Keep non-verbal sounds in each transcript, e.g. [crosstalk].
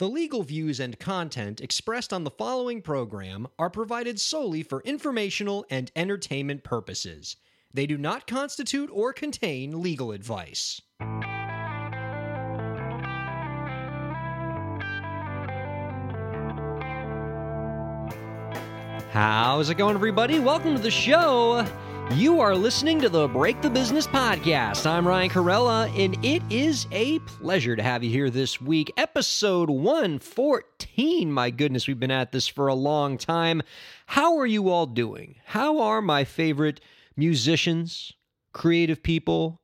The legal views and content expressed on the following program are provided solely for informational and entertainment purposes. They do not constitute or contain legal advice. How's it going, everybody? Welcome to the show. You are listening to the Break the Business podcast. I'm Ryan Kairalla, and it is a pleasure to have you here this week. Episode 114. My goodness, we've been at this for a long time. How are you all doing? How are my favorite musicians, creative people,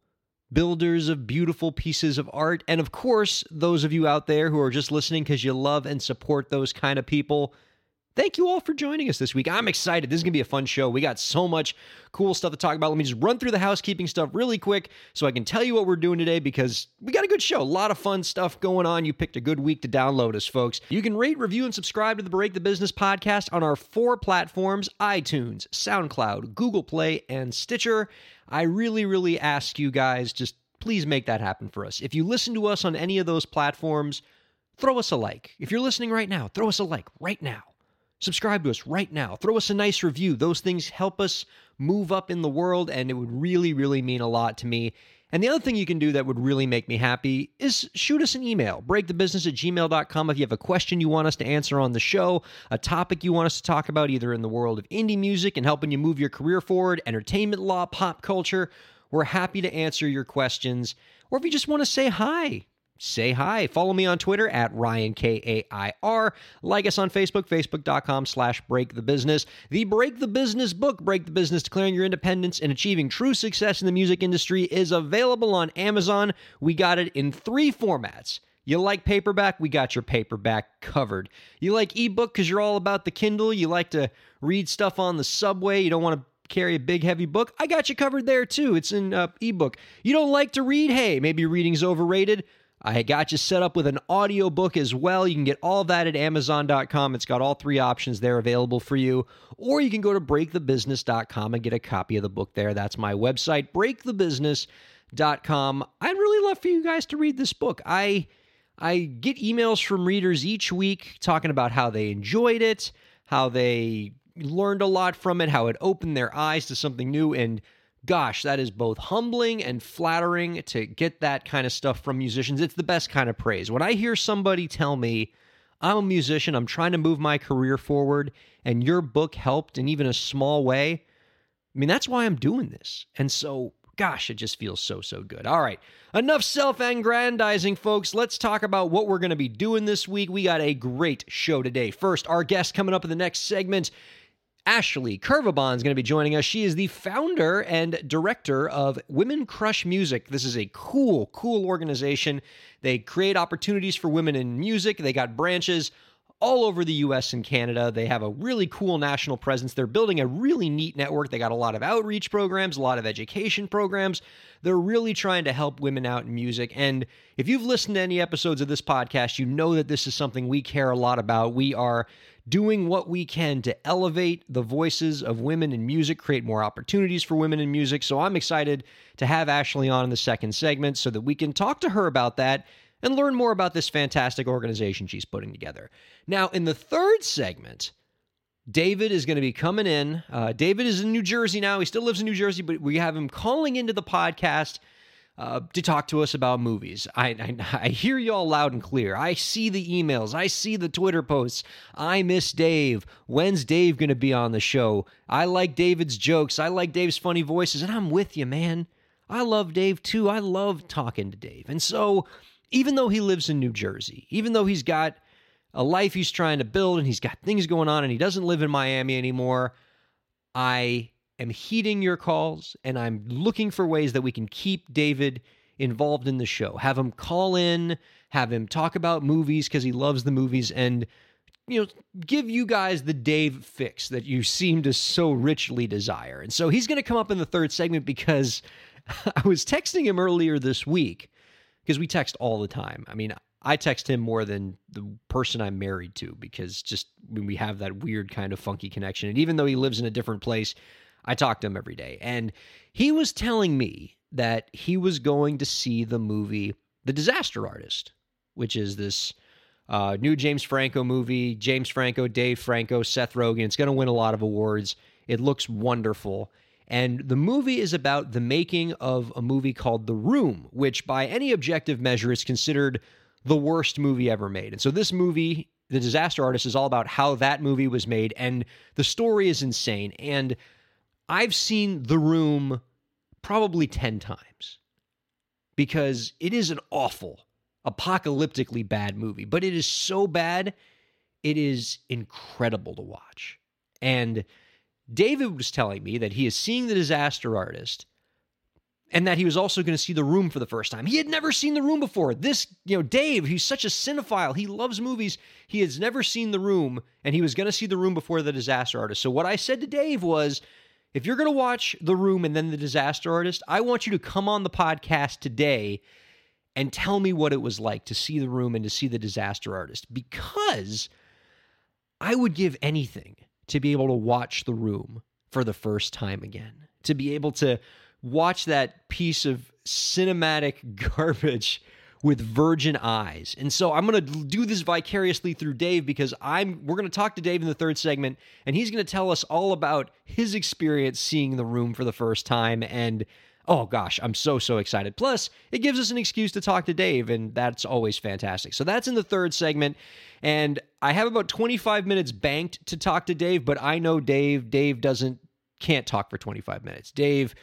builders of beautiful pieces of art, and of course, those of you out there who are just listening because you love and support those kind of people? Thank you all for joining us this week. I'm excited. This is going to be a fun show. We got so much cool stuff to talk about. Let me just run through the housekeeping stuff really quick so I can tell you what we're doing today because we got a good show. A lot of fun stuff going on. You picked a good week to download us, folks. You can rate, review, and subscribe to the Break the Business podcast on our four platforms iTunes, SoundCloud, Google Play, and Stitcher. I really, really ask you guys just please make that happen for us. If you listen to us on any of those platforms, throw us a like. If you're listening right now, throw us a like right now. Subscribe to us right now. Throw us a nice review. Those things help us move up in the world, and it would really, really mean a lot to me. And the other thing you can do that would really make me happy is shoot us an email, breakthebusiness at gmail.com. If you have a question you want us to answer on the show, a topic you want us to talk about, either in the world of indie music and helping you move your career forward, entertainment law, pop culture, we're happy to answer your questions. Or if you just want to say hi, say hi. Follow me on Twitter at Ryan K A I R. Like us on Facebook, facebook.com slash break the business. The Break the Business book, Break the Business Declaring Your Independence and Achieving True Success in the Music Industry, is available on Amazon. We got it in three formats. You like paperback? We got your paperback covered. You like ebook because you're all about the Kindle? You like to read stuff on the subway? You don't want to carry a big heavy book? I got you covered there too. It's in uh, ebook. You don't like to read? Hey, maybe reading's overrated. I got you set up with an audiobook as well. You can get all that at Amazon.com. It's got all three options there available for you. Or you can go to breakthebusiness.com and get a copy of the book there. That's my website, breakthebusiness.com. I'd really love for you guys to read this book. I I get emails from readers each week talking about how they enjoyed it, how they learned a lot from it, how it opened their eyes to something new and gosh, that is both humbling and flattering to get that kind of stuff from musicians. It's the best kind of praise. When I hear somebody tell me, I'm a musician, I'm trying to move my career forward, and your book helped in even a small way, I mean, that's why I'm doing this. And so, gosh, it just feels so, so good. All right, enough self aggrandizing, folks. Let's talk about what we're going to be doing this week. We got a great show today. First, our guest coming up in the next segment Ashley Kervabon is going to be joining us. She is the founder and director of Women Crush Music. This is a cool, cool organization. They create opportunities for women in music. They got branches all over the US and Canada. They have a really cool national presence. They're building a really neat network. They got a lot of outreach programs, a lot of education programs. They're really trying to help women out in music. And if you've listened to any episodes of this podcast, you know that this is something we care a lot about. We are doing what we can to elevate the voices of women in music, create more opportunities for women in music. So I'm excited to have Ashley on in the second segment so that we can talk to her about that and learn more about this fantastic organization she's putting together. Now, in the third segment, David is going to be coming in. Uh, David is in New Jersey now. He still lives in New Jersey, but we have him calling into the podcast uh, to talk to us about movies. I, I, I hear y'all loud and clear. I see the emails. I see the Twitter posts. I miss Dave. When's Dave going to be on the show? I like David's jokes. I like Dave's funny voices, and I'm with you, man. I love Dave too. I love talking to Dave. And so, even though he lives in New Jersey, even though he's got a life he's trying to build and he's got things going on and he doesn't live in Miami anymore, I am heeding your calls and I'm looking for ways that we can keep David involved in the show. Have him call in, have him talk about movies because he loves the movies, and you know, give you guys the Dave fix that you seem to so richly desire. And so he's going to come up in the third segment because [laughs] I was texting him earlier this week because we text all the time. I mean, I text him more than the person I'm married to because just when we have that weird kind of funky connection. And even though he lives in a different place, I talk to him every day. And he was telling me that he was going to see the movie The Disaster Artist, which is this Uh, new James Franco movie. James Franco, Dave Franco, Seth Rogen. It's going to win a lot of awards. It looks wonderful. And the movie is about the making of a movie called The Room, which by any objective measure is considered the worst movie ever made. And so this movie, The Disaster Artist, is all about how that movie was made. And the story is insane. And I've seen The Room probably 10 times because it is an awful, apocalyptically bad movie. But it is so bad, it is incredible to watch. And David was telling me that he is seeing The Disaster Artist and that he was also going to see The Room for the first time. He had never seen The Room before. This, you know, Dave, he's such a cinephile. He loves movies. He has never seen The Room and he was going to see The Room before The Disaster Artist. So what I said to Dave was, if you're going to watch The Room and then The Disaster Artist, I want you to come on the podcast today and tell me what it was like to see The Room and to see The Disaster Artist because I would give anything to be able to watch The Room for the first time again, to be able to watch that piece of cinematic [laughs] garbage with virgin eyes. And so I'm going to do this vicariously through Dave because I'm we're going to talk to Dave in the third segment and he's going to tell us all about his experience seeing the room for the first time and oh gosh, I'm so so excited. Plus, it gives us an excuse to talk to Dave and that's always fantastic. So that's in the third segment and I have about 25 minutes banked to talk to Dave, but I know Dave Dave doesn't can't talk for 25 minutes. Dave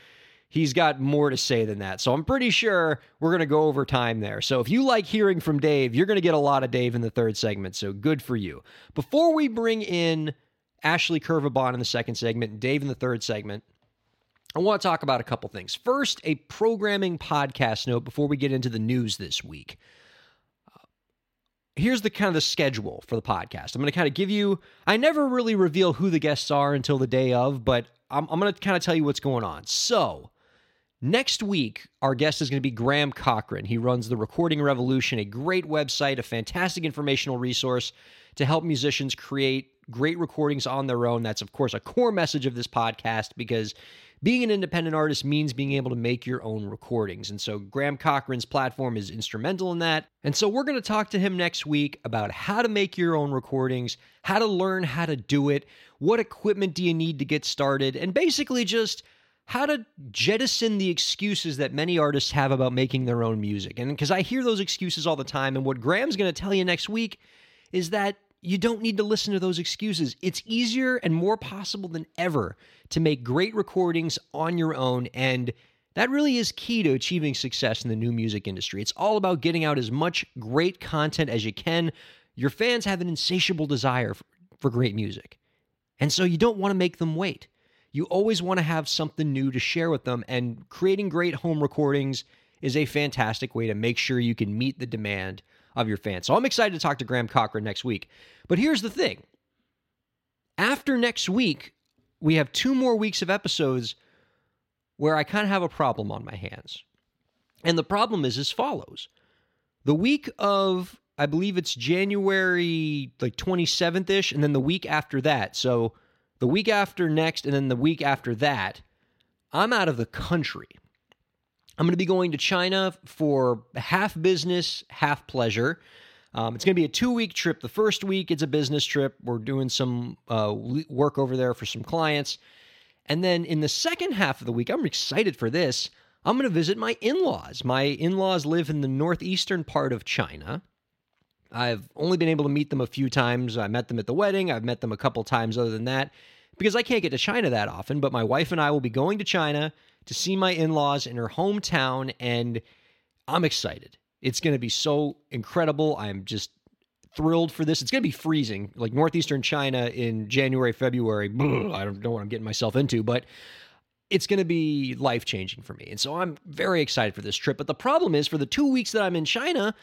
he's got more to say than that. So I'm pretty sure we're going to go over time there. So if you like hearing from Dave, you're going to get a lot of Dave in the third segment. So good for you. Before we bring in Ashley Kervabon in the second segment and Dave in the third segment, I want to talk about a couple things. First, a programming podcast note before we get into the news this week. Here's the kind of the schedule for the podcast. I'm going to kind of give you, I never really reveal who the guests are until the day of, but I'm, I'm going to kind of tell you what's going on. So, Next week, our guest is going to be Graham Cochran. He runs The Recording Revolution, a great website, a fantastic informational resource to help musicians create great recordings on their own. That's, of course, a core message of this podcast because being an independent artist means being able to make your own recordings. And so Graham Cochran's platform is instrumental in that. And so we're going to talk to him next week about how to make your own recordings, how to learn how to do it, what equipment do you need to get started, and basically just how to jettison the excuses that many artists have about making their own music. And because I hear those excuses all the time, and what Graham's going to tell you next week is that you don't need to listen to those excuses. It's easier and more possible than ever to make great recordings on your own. And that really is key to achieving success in the new music industry. It's all about getting out as much great content as you can. Your fans have an insatiable desire for, great music. And so you don't want to make them wait you always want to have something new to share with them. And creating great home recordings is a fantastic way to make sure you can meet the demand of your fans. So I'm excited to talk to Graham Cochran next week. But here's the thing after next week, we have two more weeks of episodes where I kind of have a problem on my hands. And the problem is as follows the week of, I believe it's January like 27th ish, and then the week after that. So the week after next, and then the week after that, I'm out of the country. I'm going to be going to China for half business, half pleasure. Um, it's going to be a two week trip. The first week, it's a business trip. We're doing some uh, work over there for some clients. And then in the second half of the week, I'm excited for this. I'm going to visit my in laws. My in laws live in the northeastern part of China. I've only been able to meet them a few times. I met them at the wedding. I've met them a couple times other than that because I can't get to China that often. But my wife and I will be going to China to see my in laws in her hometown, and I'm excited. It's going to be so incredible. I'm just thrilled for this. It's going to be freezing, like northeastern China in January, February. [sniffs] I don't know what I'm getting myself into, but it's going to be life changing for me. And so I'm very excited for this trip. But the problem is, for the two weeks that I'm in China,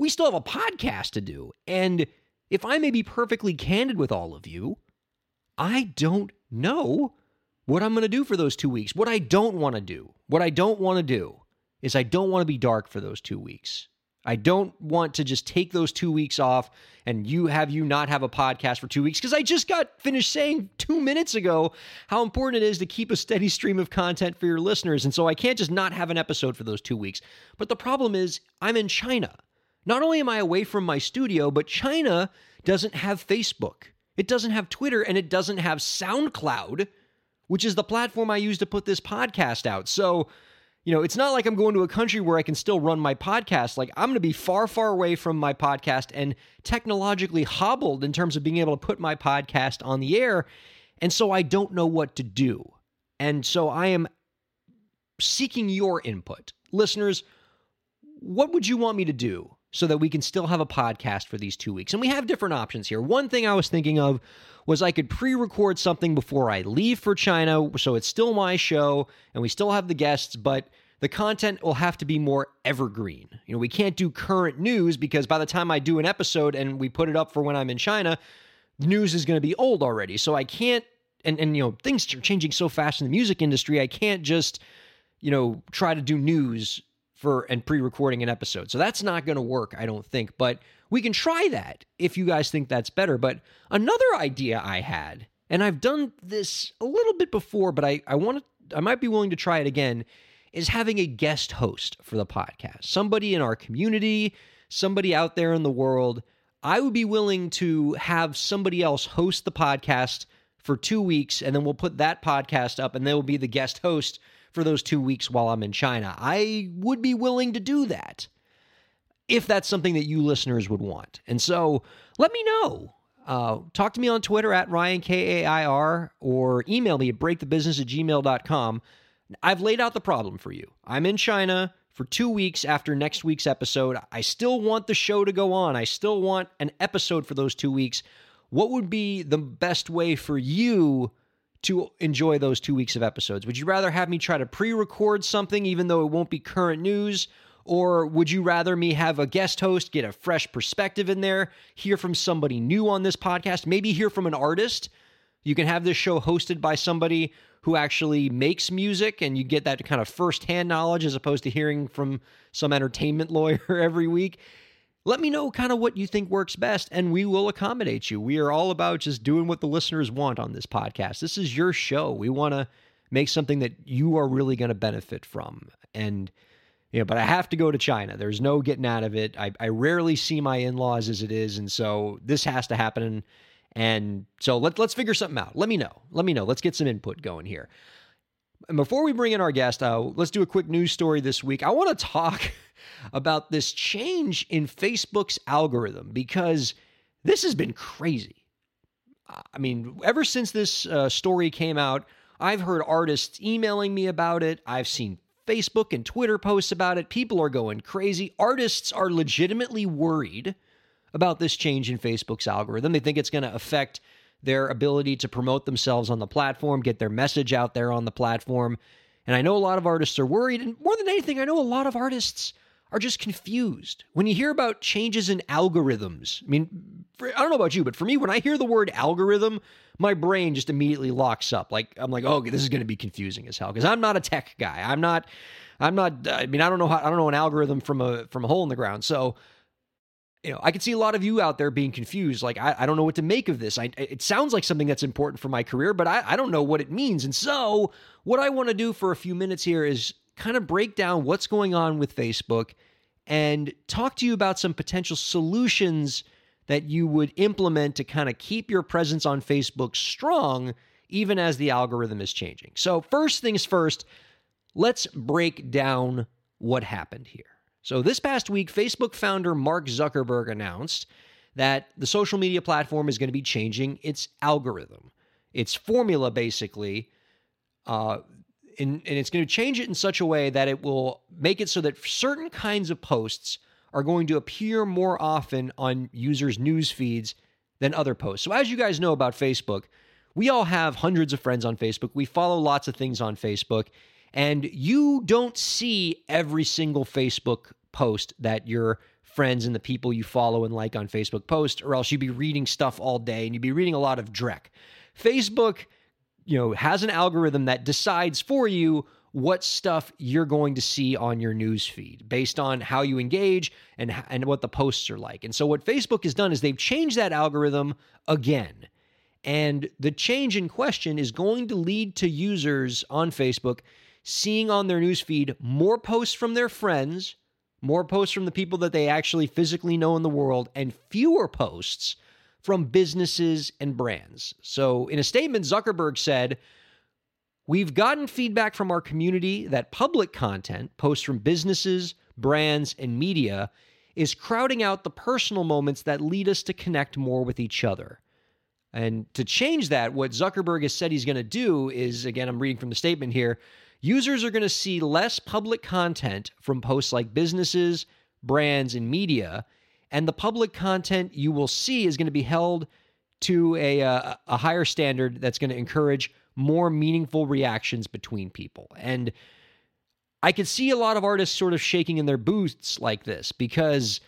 we still have a podcast to do. And if I may be perfectly candid with all of you, I don't know what I'm going to do for those two weeks. What I don't want to do, what I don't want to do is I don't want to be dark for those two weeks. I don't want to just take those two weeks off and you have you not have a podcast for two weeks because I just got finished saying two minutes ago how important it is to keep a steady stream of content for your listeners. And so I can't just not have an episode for those two weeks. But the problem is, I'm in China. Not only am I away from my studio, but China doesn't have Facebook. It doesn't have Twitter and it doesn't have SoundCloud, which is the platform I use to put this podcast out. So, you know, it's not like I'm going to a country where I can still run my podcast. Like, I'm going to be far, far away from my podcast and technologically hobbled in terms of being able to put my podcast on the air. And so I don't know what to do. And so I am seeking your input. Listeners, what would you want me to do so that we can still have a podcast for these two weeks? And we have different options here. One thing I was thinking of was I could pre record something before I leave for China. So it's still my show and we still have the guests, but the content will have to be more evergreen. You know, we can't do current news because by the time I do an episode and we put it up for when I'm in China, the news is going to be old already. So I can't, and, and, you know, things are changing so fast in the music industry, I can't just, you know, try to do news for and pre-recording an episode. So that's not going to work, I don't think, but we can try that if you guys think that's better. But another idea I had, and I've done this a little bit before, but I I want to I might be willing to try it again, is having a guest host for the podcast. Somebody in our community, somebody out there in the world. I would be willing to have somebody else host the podcast for 2 weeks and then we'll put that podcast up and they will be the guest host for those two weeks while I'm in China. I would be willing to do that if that's something that you listeners would want. And so let me know. Uh, talk to me on Twitter at Ryan K-A-I-R or email me at breakthebusiness at gmail.com. I've laid out the problem for you. I'm in China for two weeks after next week's episode. I still want the show to go on. I still want an episode for those two weeks. What would be the best way for you to enjoy those two weeks of episodes? Would you rather have me try to pre record something, even though it won't be current news? Or would you rather me have a guest host, get a fresh perspective in there, hear from somebody new on this podcast, maybe hear from an artist? You can have this show hosted by somebody who actually makes music and you get that kind of firsthand knowledge as opposed to hearing from some entertainment [laughs] lawyer every week. Let me know kind of what you think works best, and we will accommodate you. We are all about just doing what the listeners want on this podcast. This is your show. We want to make something that you are really going to benefit from. And, you know, but I have to go to China. There's no getting out of it. I, I rarely see my in laws as it is. And so this has to happen. And so let, let's figure something out. Let me know. Let me know. Let's get some input going here. And before we bring in our guest, uh, let's do a quick news story this week. I want to talk [laughs] about this change in Facebook's algorithm because this has been crazy. I mean, ever since this uh, story came out, I've heard artists emailing me about it. I've seen Facebook and Twitter posts about it. People are going crazy. Artists are legitimately worried about this change in Facebook's algorithm. They think it's going to affect their ability to promote themselves on the platform, get their message out there on the platform. And I know a lot of artists are worried. And more than anything, I know a lot of artists are just confused. When you hear about changes in algorithms, I mean, for, I don't know about you, but for me, when I hear the word algorithm, my brain just immediately locks up. Like, I'm like, oh, this is going to be confusing as hell because I'm not a tech guy. I'm not, I'm not, I mean, I don't know how, I don't know an algorithm from a, from a hole in the ground. So, you know, I can see a lot of you out there being confused. Like, I, I don't know what to make of this. I, it sounds like something that's important for my career, but I, I don't know what it means. And so, what I want to do for a few minutes here is kind of break down what's going on with Facebook and talk to you about some potential solutions that you would implement to kind of keep your presence on Facebook strong, even as the algorithm is changing. So, first things first, let's break down what happened here. So, this past week, Facebook founder Mark Zuckerberg announced that the social media platform is going to be changing its algorithm, its formula, basically. Uh, in, and it's going to change it in such a way that it will make it so that certain kinds of posts are going to appear more often on users' news feeds than other posts. So, as you guys know about Facebook, we all have hundreds of friends on Facebook. We follow lots of things on Facebook. And you don't see every single Facebook post that your friends and the people you follow and like on Facebook post, or else you'd be reading stuff all day and you'd be reading a lot of dreck. Facebook, you know, has an algorithm that decides for you what stuff you're going to see on your news feed based on how you engage and and what the posts are like. And so what Facebook has done is they've changed that algorithm again. And the change in question is going to lead to users on Facebook seeing on their newsfeed more posts from their friends, more posts from the people that they actually physically know in the world, and fewer posts from businesses and brands. So, in a statement, Zuckerberg said, We've gotten feedback from our community that public content, posts from businesses, brands, and media, is crowding out the personal moments that lead us to connect more with each other. And to change that, what Zuckerberg has said he's going to do is again, I'm reading from the statement here users are going to see less public content from posts like businesses, brands, and media. And the public content you will see is going to be held to a, a, a higher standard that's going to encourage more meaningful reactions between people. And I could see a lot of artists sort of shaking in their boots like this because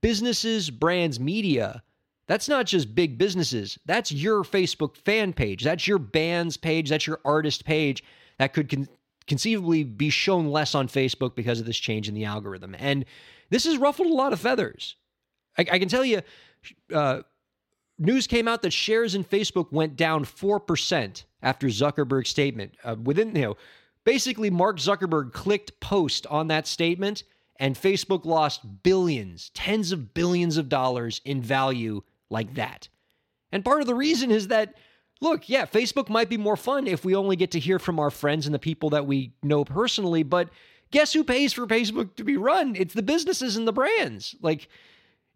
businesses, brands, media, that's not just big businesses. That's your Facebook fan page. That's your band's page. That's your artist page that could con- conceivably be shown less on Facebook because of this change in the algorithm. And this has ruffled a lot of feathers. I, I can tell you, uh, news came out that shares in Facebook went down 4% after Zuckerberg's statement. Uh, within, you know, basically, Mark Zuckerberg clicked post on that statement, and Facebook lost billions, tens of billions of dollars in value like that. And part of the reason is that, look, yeah, Facebook might be more fun if we only get to hear from our friends and the people that we know personally, but guess who pays for Facebook to be run? It's the businesses and the brands. Like,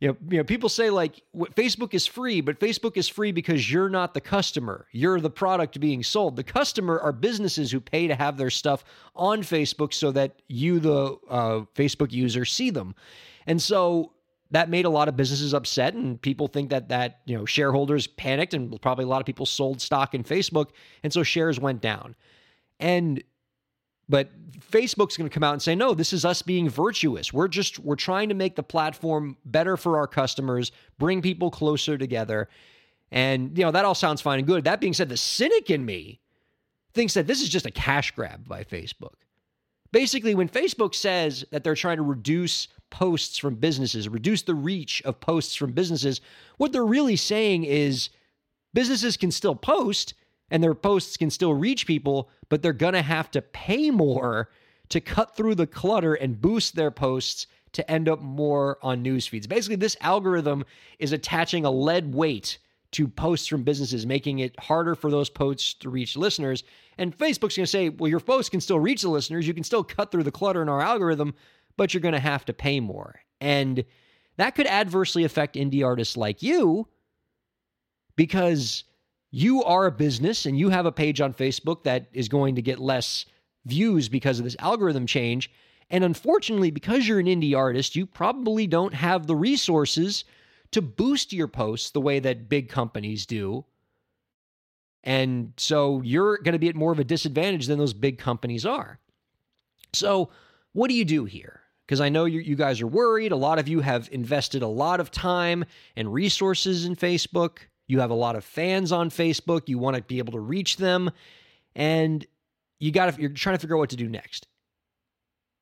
you know, you know, people say like Facebook is free, but Facebook is free because you're not the customer. You're the product being sold. The customer are businesses who pay to have their stuff on Facebook so that you, the uh, Facebook user, see them. And so that made a lot of businesses upset, and people think that that you know shareholders panicked, and probably a lot of people sold stock in Facebook, and so shares went down. And but Facebook's going to come out and say, no, this is us being virtuous. We're just, we're trying to make the platform better for our customers, bring people closer together. And, you know, that all sounds fine and good. That being said, the cynic in me thinks that this is just a cash grab by Facebook. Basically, when Facebook says that they're trying to reduce posts from businesses, reduce the reach of posts from businesses, what they're really saying is businesses can still post and their posts can still reach people, but they're going to have to pay more to cut through the clutter and boost their posts to end up more on news feeds. Basically, this algorithm is attaching a lead weight to posts from businesses, making it harder for those posts to reach listeners. And Facebook's going to say, well, your posts can still reach the listeners. You can still cut through the clutter in our algorithm, but you're going to have to pay more. And that could adversely affect indie artists like you because you are a business and you have a page on Facebook that is going to get less views because of this algorithm change. And unfortunately, because you're an indie artist, you probably don't have the resources to boost your posts the way that big companies do. And so you're going to be at more of a disadvantage than those big companies are. So, what do you do here? Because I know you, you guys are worried. A lot of you have invested a lot of time and resources in Facebook. You have a lot of fans on Facebook. You want to be able to reach them. And you got you're trying to figure out what to do next.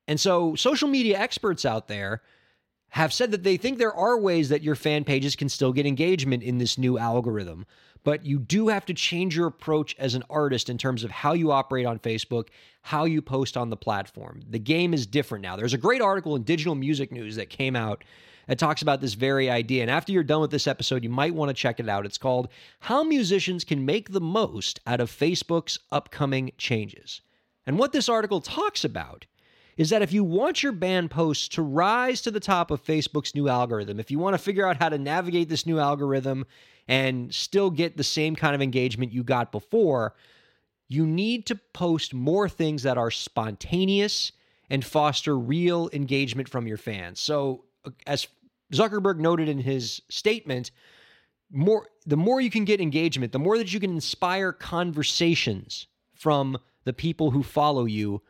And so, social media experts out there have said that they think there are ways that your fan pages can still get engagement in this new algorithm. But you do have to change your approach as an artist in terms of how you operate on Facebook, how you post on the platform. The game is different now. There's a great article in Digital Music News that came out that talks about this very idea. And after you're done with this episode, you might want to check it out. It's called How Musicians Can Make the Most Out of Facebook's Upcoming Changes. And what this article talks about is that if you want your band posts to rise to the top of Facebook's new algorithm, if you want to figure out how to navigate this new algorithm and still get the same kind of engagement you got before, you need to post more things that are spontaneous and foster real engagement from your fans. So, uh, as Zuckerberg noted in his statement, more the more you can get engagement, the more that you can inspire conversations from the people who follow you,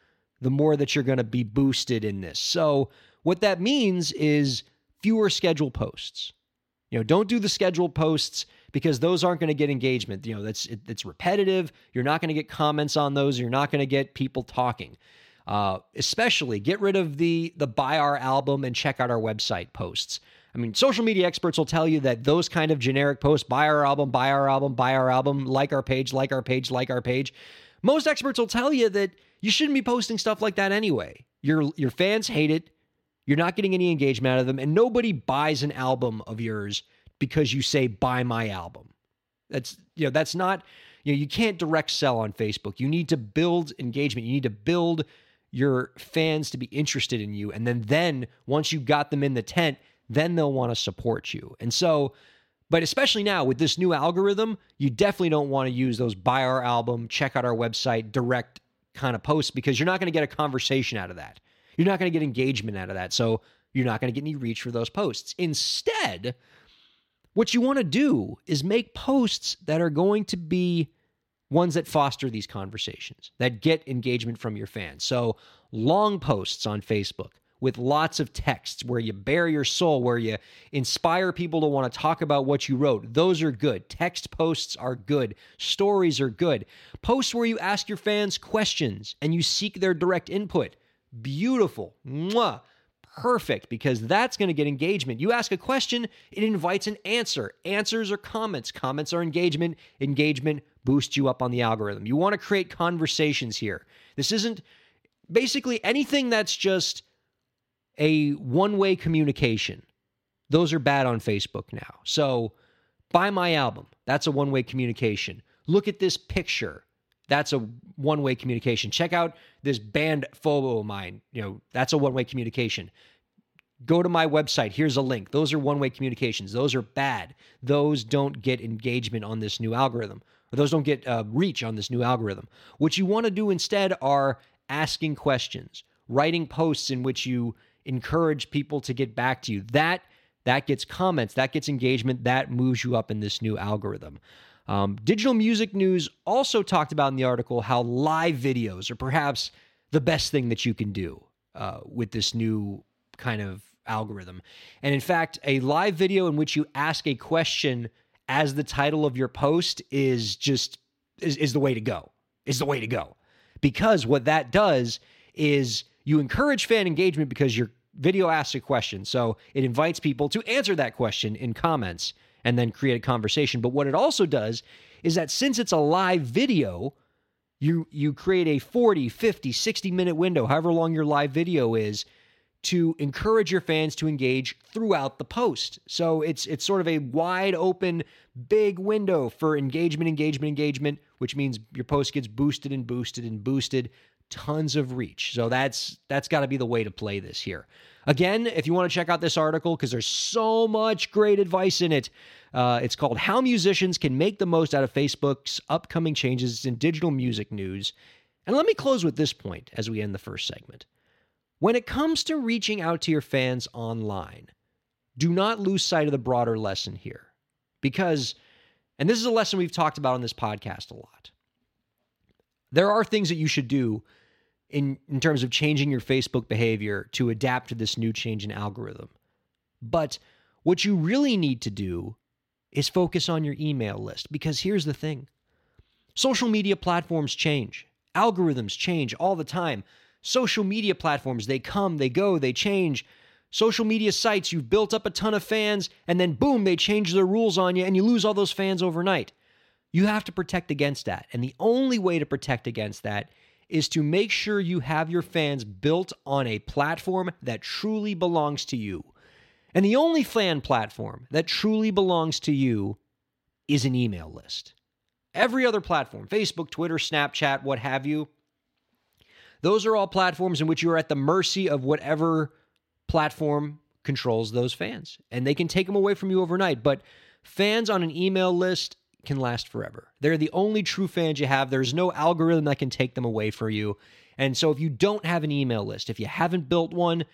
the more that you're going to be boosted in this. So, what that means is fewer scheduled posts. You know, don't do the scheduled posts because those aren't going to get engagement. You know, that's it, it's repetitive. You're not going to get comments on those. You're not going to get people talking. Uh, especially get rid of the the buy our album and check out our website posts. I mean, social media experts will tell you that those kind of generic posts, buy our album, buy our album, buy our album, like our page, like our page, like our page. Most experts will tell you that you shouldn't be posting stuff like that anyway. Your your fans hate it. You're not getting any engagement out of them, and nobody buys an album of yours because you say buy my album. That's you know that's not you know you can't direct sell on Facebook. You need to build engagement. You need to build your fans to be interested in you, and then then once you got them in the tent, then they'll want to support you. And so, but especially now with this new algorithm, you definitely don't want to use those buy our album, check out our website, direct kind of posts because you're not going to get a conversation out of that. You're not going to get engagement out of that. So you're not going to get any reach for those posts. Instead, what you want to do is make posts that are going to be ones that foster these conversations, that get engagement from your fans. So long posts on Facebook with lots of texts where you bare your soul, where you inspire people to want to talk about what you wrote. Those are good. Text posts are good. Stories are good. Posts where you ask your fans questions and you seek their direct input. Beautiful. Mwah. Perfect, because that's going to get engagement. You ask a question, it invites an answer. Answers are comments. Comments are engagement. Engagement boosts you up on the algorithm. You want to create conversations here. This isn't basically anything that's just a one way communication. Those are bad on Facebook now. So buy my album. That's a one way communication. Look at this picture. That's a one way communication. Check out this band photo of mine. You know, that's a one way communication. Go to my website. Here's a link. Those are one way communications. Those are bad. Those don't get engagement on this new algorithm, or those don't get uh, reach on this new algorithm. What you want to do instead are asking questions, writing posts in which you encourage people to get back to you. That that gets comments, that gets engagement, that moves you up in this new algorithm. Um, Digital Music News also talked about in the article how live videos are perhaps the best thing that you can do uh, with this new kind of algorithm. And in fact, a live video in which you ask a question as the title of your post is just is, is the way to go. Is the way to go. Because what that does is you encourage fan engagement because your video asks a question. So it invites people to answer that question in comments and then create a conversation. But what it also does is that since it's a live video, you you create a 40, 50, 60 minute window, however long your live video is, to encourage your fans to engage throughout the post. So it's it's sort of a wide open big window for engagement engagement engagement, which means your post gets boosted and boosted and boosted tons of reach. So that's that's got to be the way to play this here. Again, if you want to check out this article because there's so much great advice in it, uh, it's called "How Musicians Can Make the Most Out of Facebook's Upcoming Changes in Digital Music News." And let me close with this point as we end the first segment. When it comes to reaching out to your fans online, do not lose sight of the broader lesson here. Because, and this is a lesson we've talked about on this podcast a lot, there are things that you should do in, in terms of changing your Facebook behavior to adapt to this new change in algorithm. But what you really need to do is focus on your email list because here's the thing social media platforms change, algorithms change all the time. Social media platforms, they come, they go, they change. Social media sites, you've built up a ton of fans, and then boom, they change their rules on you, and you lose all those fans overnight. You have to protect against that. And the only way to protect against that is to make sure you have your fans built on a platform that truly belongs to you. And the only fan platform that truly belongs to you is an email list. Every other platform, Facebook, Twitter, Snapchat, what have you, those are all platforms in which you are at the mercy of whatever platform controls those fans. And they can take them away from you overnight. But fans on an email list can last forever. They're the only true fans you have. There's no algorithm that can take them away for you. And so if you don't have an email list, if you haven't built one,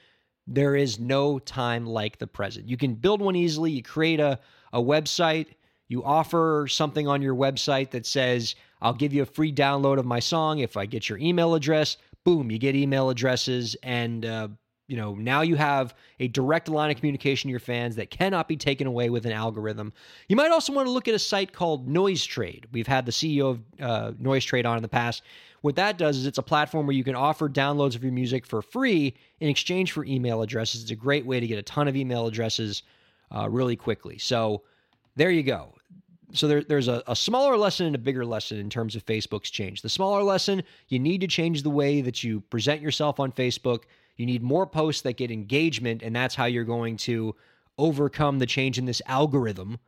there is no time like the present. You can build one easily. You create a, a website, you offer something on your website that says, I'll give you a free download of my song if I get your email address. Boom, you get email addresses and uh, you know, now you have a direct line of communication to your fans that cannot be taken away with an algorithm. You might also want to look at a site called NoiseTrade. We've had the CEO of uh, NoiseTrade on in the past. What that does is it's a platform where you can offer downloads of your music for free in exchange for email addresses. It's a great way to get a ton of email addresses uh, really quickly. So there you go. So there, there's a, a smaller lesson and a bigger lesson in terms of Facebook's change. The smaller lesson, you need to change the way that you present yourself on Facebook You need more posts that get engagement, and that's how you're going to overcome the change in this algorithm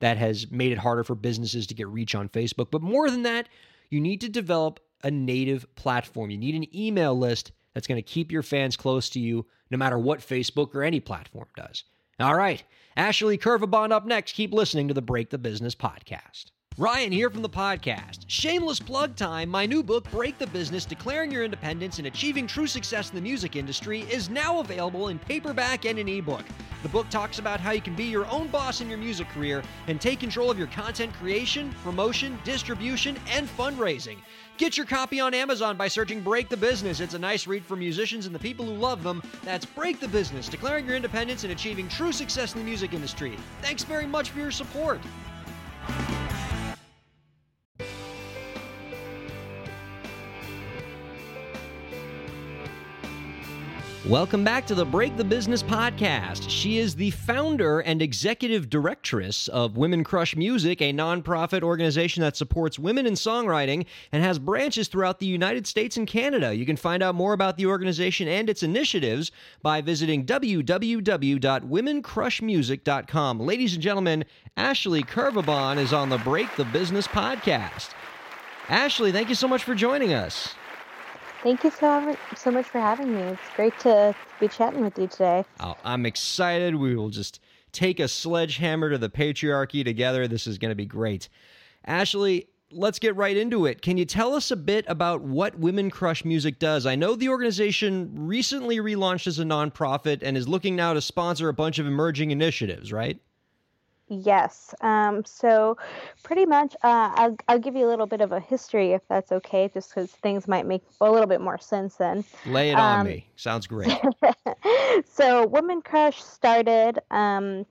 that has made it harder for businesses to get reach on Facebook. But more than that, you need to develop a native platform. You need an email list that's going to keep your fans close to you no matter what Facebook or any platform does. All right, Ashley Kervabon up next. Keep listening to the Break the Business podcast. Ryan here from the podcast. Shameless plug time. My new book, Break the Business Declaring Your Independence and Achieving True Success in the Music Industry, is now available in paperback and an ebook. The book talks about how you can be your own boss in your music career and take control of your content creation, promotion, distribution, and fundraising. Get your copy on Amazon by searching Break the Business. It's a nice read for musicians and the people who love them. That's Break the Business Declaring Your Independence and Achieving True Success in the Music Industry. Thanks very much for your support. Welcome back to the Break the Business podcast. She is the founder and executive directress of Women Crush Music, a nonprofit organization that supports women in songwriting and has branches throughout the United States and Canada. You can find out more about the organization and its initiatives by visiting www.womencrushmusic.com. Ladies and gentlemen, Ashley Kervabon is on the Break the Business podcast. Ashley, thank you so much for joining us. Thank you so, so much for having me. It's great to be chatting with you today. Oh, I'm excited. We will just take a sledgehammer to the patriarchy together. This is going to be great. Ashley, let's get right into it. Can you tell us a bit about what Women Crush Music does? I know the organization recently relaunched as a nonprofit and is looking now to sponsor a bunch of emerging initiatives, right? Yes. Um, so, pretty much, uh, I'll, I'll give you a little bit of a history if that's okay, just because things might make a little bit more sense then. Lay it on um, me. Sounds [laughs] great. so, Woman Crush started um,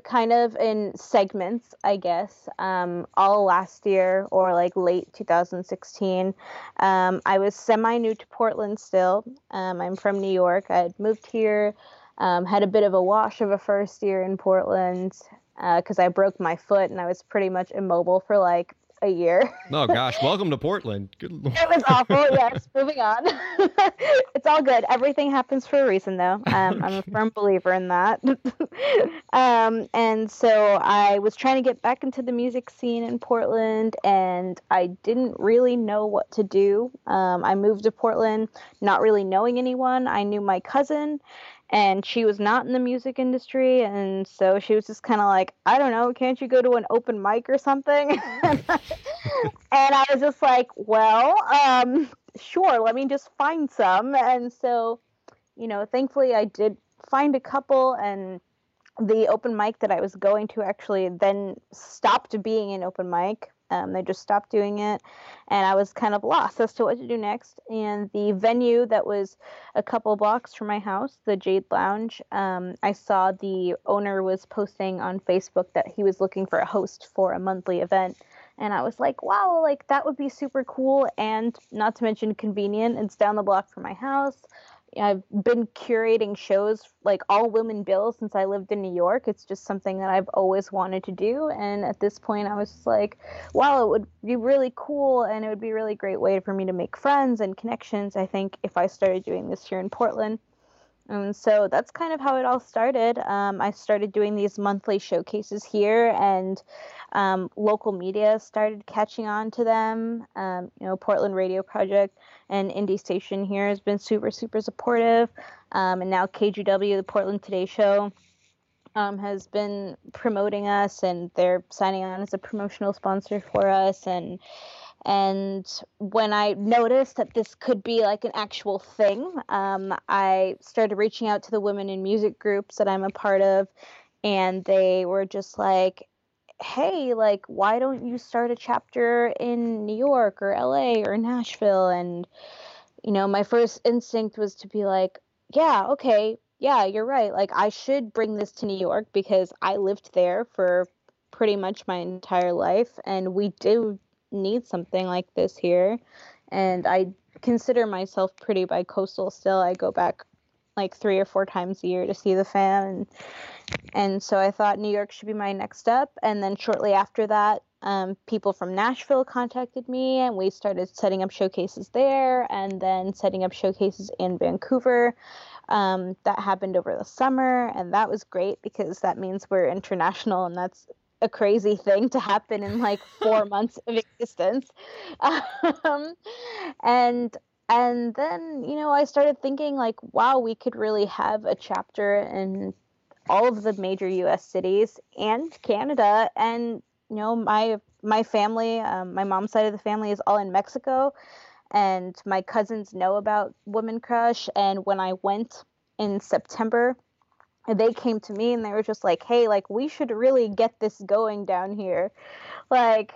kind of in segments, I guess, um, all last year or like late 2016. Um, I was semi new to Portland still. Um, I'm from New York. I had moved here um, had a bit of a wash of a first year in Portland because uh, I broke my foot and I was pretty much immobile for like a year. oh gosh, welcome to Portland. Good Lord. [laughs] It was awful. Yes, moving on. [laughs] it's all good. Everything happens for a reason, though. Um, I'm a [laughs] firm believer in that. um, and so I was trying to get back into the music scene in Portland, and I didn't really know what to do. Um, I moved to Portland, not really knowing anyone. I knew my cousin, and she was not in the music industry and so she was just kind of like i don't know can't you go to an open mic or something? [laughs] And i was just like well um, sure let me just find some. And so you know thankfully i did find a couple and the open mic that i was going to actually then stopped being an open mic um, they just stopped doing it, and I was kind of lost as to what to do next. And the venue that was a couple blocks from my house, the Jade Lounge, um, I saw the owner was posting on Facebook that he was looking for a host for a monthly event. And I was like, wow, like that would be super cool and not to mention convenient. It's down the block from my house. I've been curating shows like all women bills since I lived in New York. It's just something that I've always wanted to do. And at this point, I was just like, wow, it would be really cool and it would be a really great way for me to make friends and connections. I think if I started doing this here in Portland. And so that's kind of how it all started. Um, I started doing these monthly showcases here, and um, local media started catching on to them. Um, you know, Portland Radio Project and Indie Station here has been super, super supportive. Um, and now KGW, the Portland Today Show, um, has been promoting us, and they're signing on as a promotional sponsor for us. And and when I noticed that this could be like an actual thing, um, I started reaching out to the women in music groups that I'm a part of, and they were just like, hey, like, why don't you start a chapter in New York or LA or Nashville? And, you know, my first instinct was to be like, yeah, okay, yeah, you're right. Like, I should bring this to New York because I lived there for pretty much my entire life. And we do need something like this here. And I consider myself pretty bi-coastal still. I go back like three or four times a year to see the fam and and so I thought New York should be my next step and then shortly after that um, people from Nashville contacted me, and we started setting up showcases there, and then setting up showcases in Vancouver. Um, that happened over the summer, and that was great because that means we're international, and that's a crazy thing to happen in like four [laughs] months of existence. Um, and and then you know I started thinking like, wow, we could really have a chapter in all of the major U.S. cities and Canada, and you know my my family, um, my mom's side of the family is all in Mexico, and my cousins know about Woman Crush. And when I went in September, they came to me and they were just like, "Hey, like we should really get this going down here," like.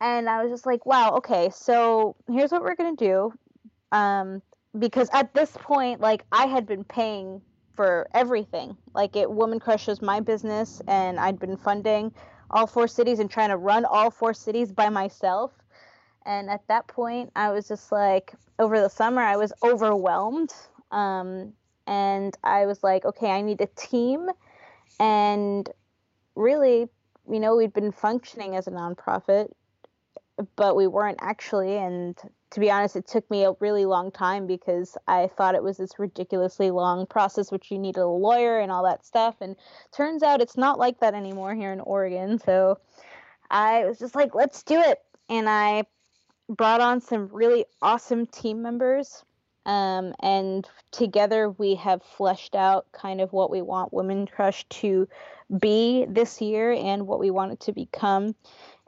And I was just like, "Wow, okay, so here's what we're gonna do." Um, because at this point, like I had been paying for everything. Like it, Woman Crush was my business, and I'd been funding all four cities and trying to run all four cities by myself. And at that point, I was just like, over the summer, I was overwhelmed. Um, and I was like, okay, I need a team. And really, you know, we'd been functioning as a nonprofit, but we weren't actually. And to be honest, it took me a really long time because I thought it was this ridiculously long process, which you needed a lawyer and all that stuff. And turns out it's not like that anymore here in Oregon. So I was just like, let's do it. And I brought on some really awesome team members. Um, and together we have fleshed out kind of what we want Women Crush to be this year and what we want it to become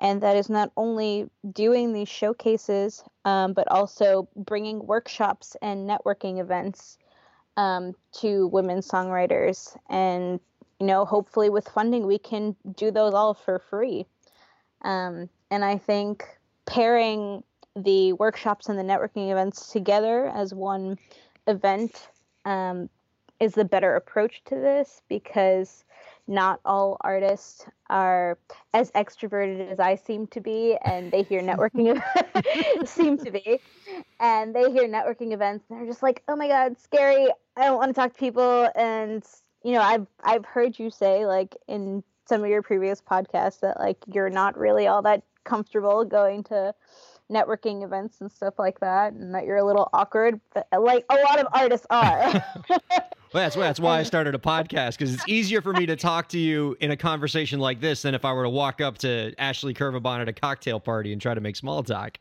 and that is not only doing these showcases, um, but also bringing workshops and networking events um, to women songwriters. And you know, hopefully, with funding, we can do those all for free. Um, and I think pairing the workshops and the networking events together as one event um, is the better approach to this because not all artists are as extroverted as I seem to be, and they hear networking [laughs] [laughs] seem to be, and they hear networking events, and they're just like, "Oh my god, scary! I don't want to talk to people." And you know, I've I've heard you say like in some of your previous podcasts that like you're not really all that comfortable going to networking events and stuff like that, and that you're a little awkward, but uh, like a lot of artists are. [laughs] [laughs] Well, that's, that's why I started a podcast because it's easier for me to talk to you in a conversation like this than if I were to walk up to Ashley Kervabon at a cocktail party and try to make small talk.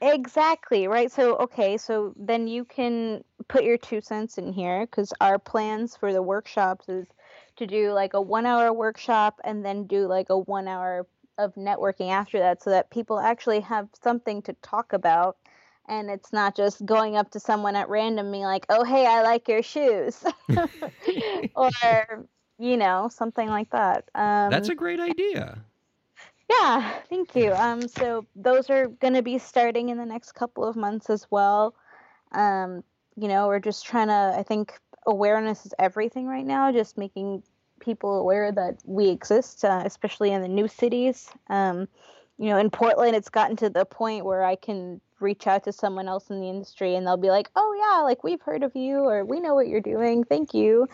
Exactly, right? So, okay, so then you can put your two cents in here because our plans for the workshops is to do like a one hour workshop and then do like a one hour of networking after that so that people actually have something to talk about and it's not just going up to someone at random being like, "Oh, hey, I like your shoes," [laughs] [laughs] or you know something like that. Um, That's a great idea. Yeah, thank you. Um, so those are going to be starting in the next couple of months as well. Um, you know, we're just trying to. I think awareness is everything right now. Just making people aware that we exist, uh, especially in the new cities. Um, you know, in Portland, it's gotten to the point where I can reach out to someone else in the industry and they'll be like, oh, yeah, like we've heard of you or we know what you're doing. Thank you.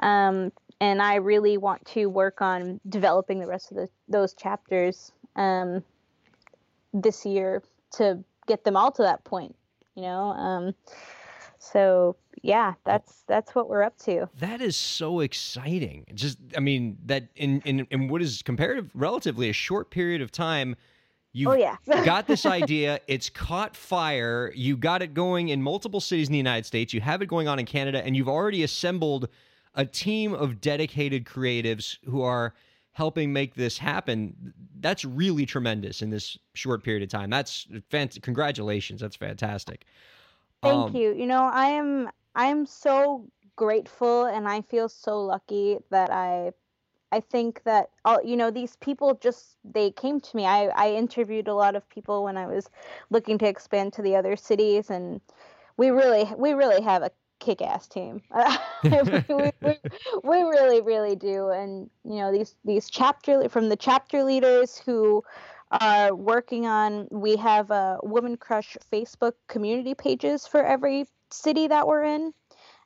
Um, and I really want to work on developing the rest of the, those chapters um, this year to get them all to that point, you know? Um, so yeah, that's that's what we're up to. That is so exciting. Just I mean that in in, in what is comparative relatively a short period of time You've oh, yeah. [laughs] got this idea. It's caught fire. You got it going in multiple cities in the United States. You have it going on in Canada, and you've already assembled a team of dedicated creatives who are helping make this happen. That's really tremendous in this short period of time. That's fant- congratulations. That's fantastic. Thank um, you. You know, I am I am so grateful and I feel so lucky that I I think that all you know these people just they came to me. I I interviewed a lot of people when I was looking to expand to the other cities, and we really we really have a kick-ass team. we, [laughs] [laughs] we, we, we really really do, and you know these these chapter from the chapter leaders who are working on. We have a Woman Crush Facebook community pages for every city that we're in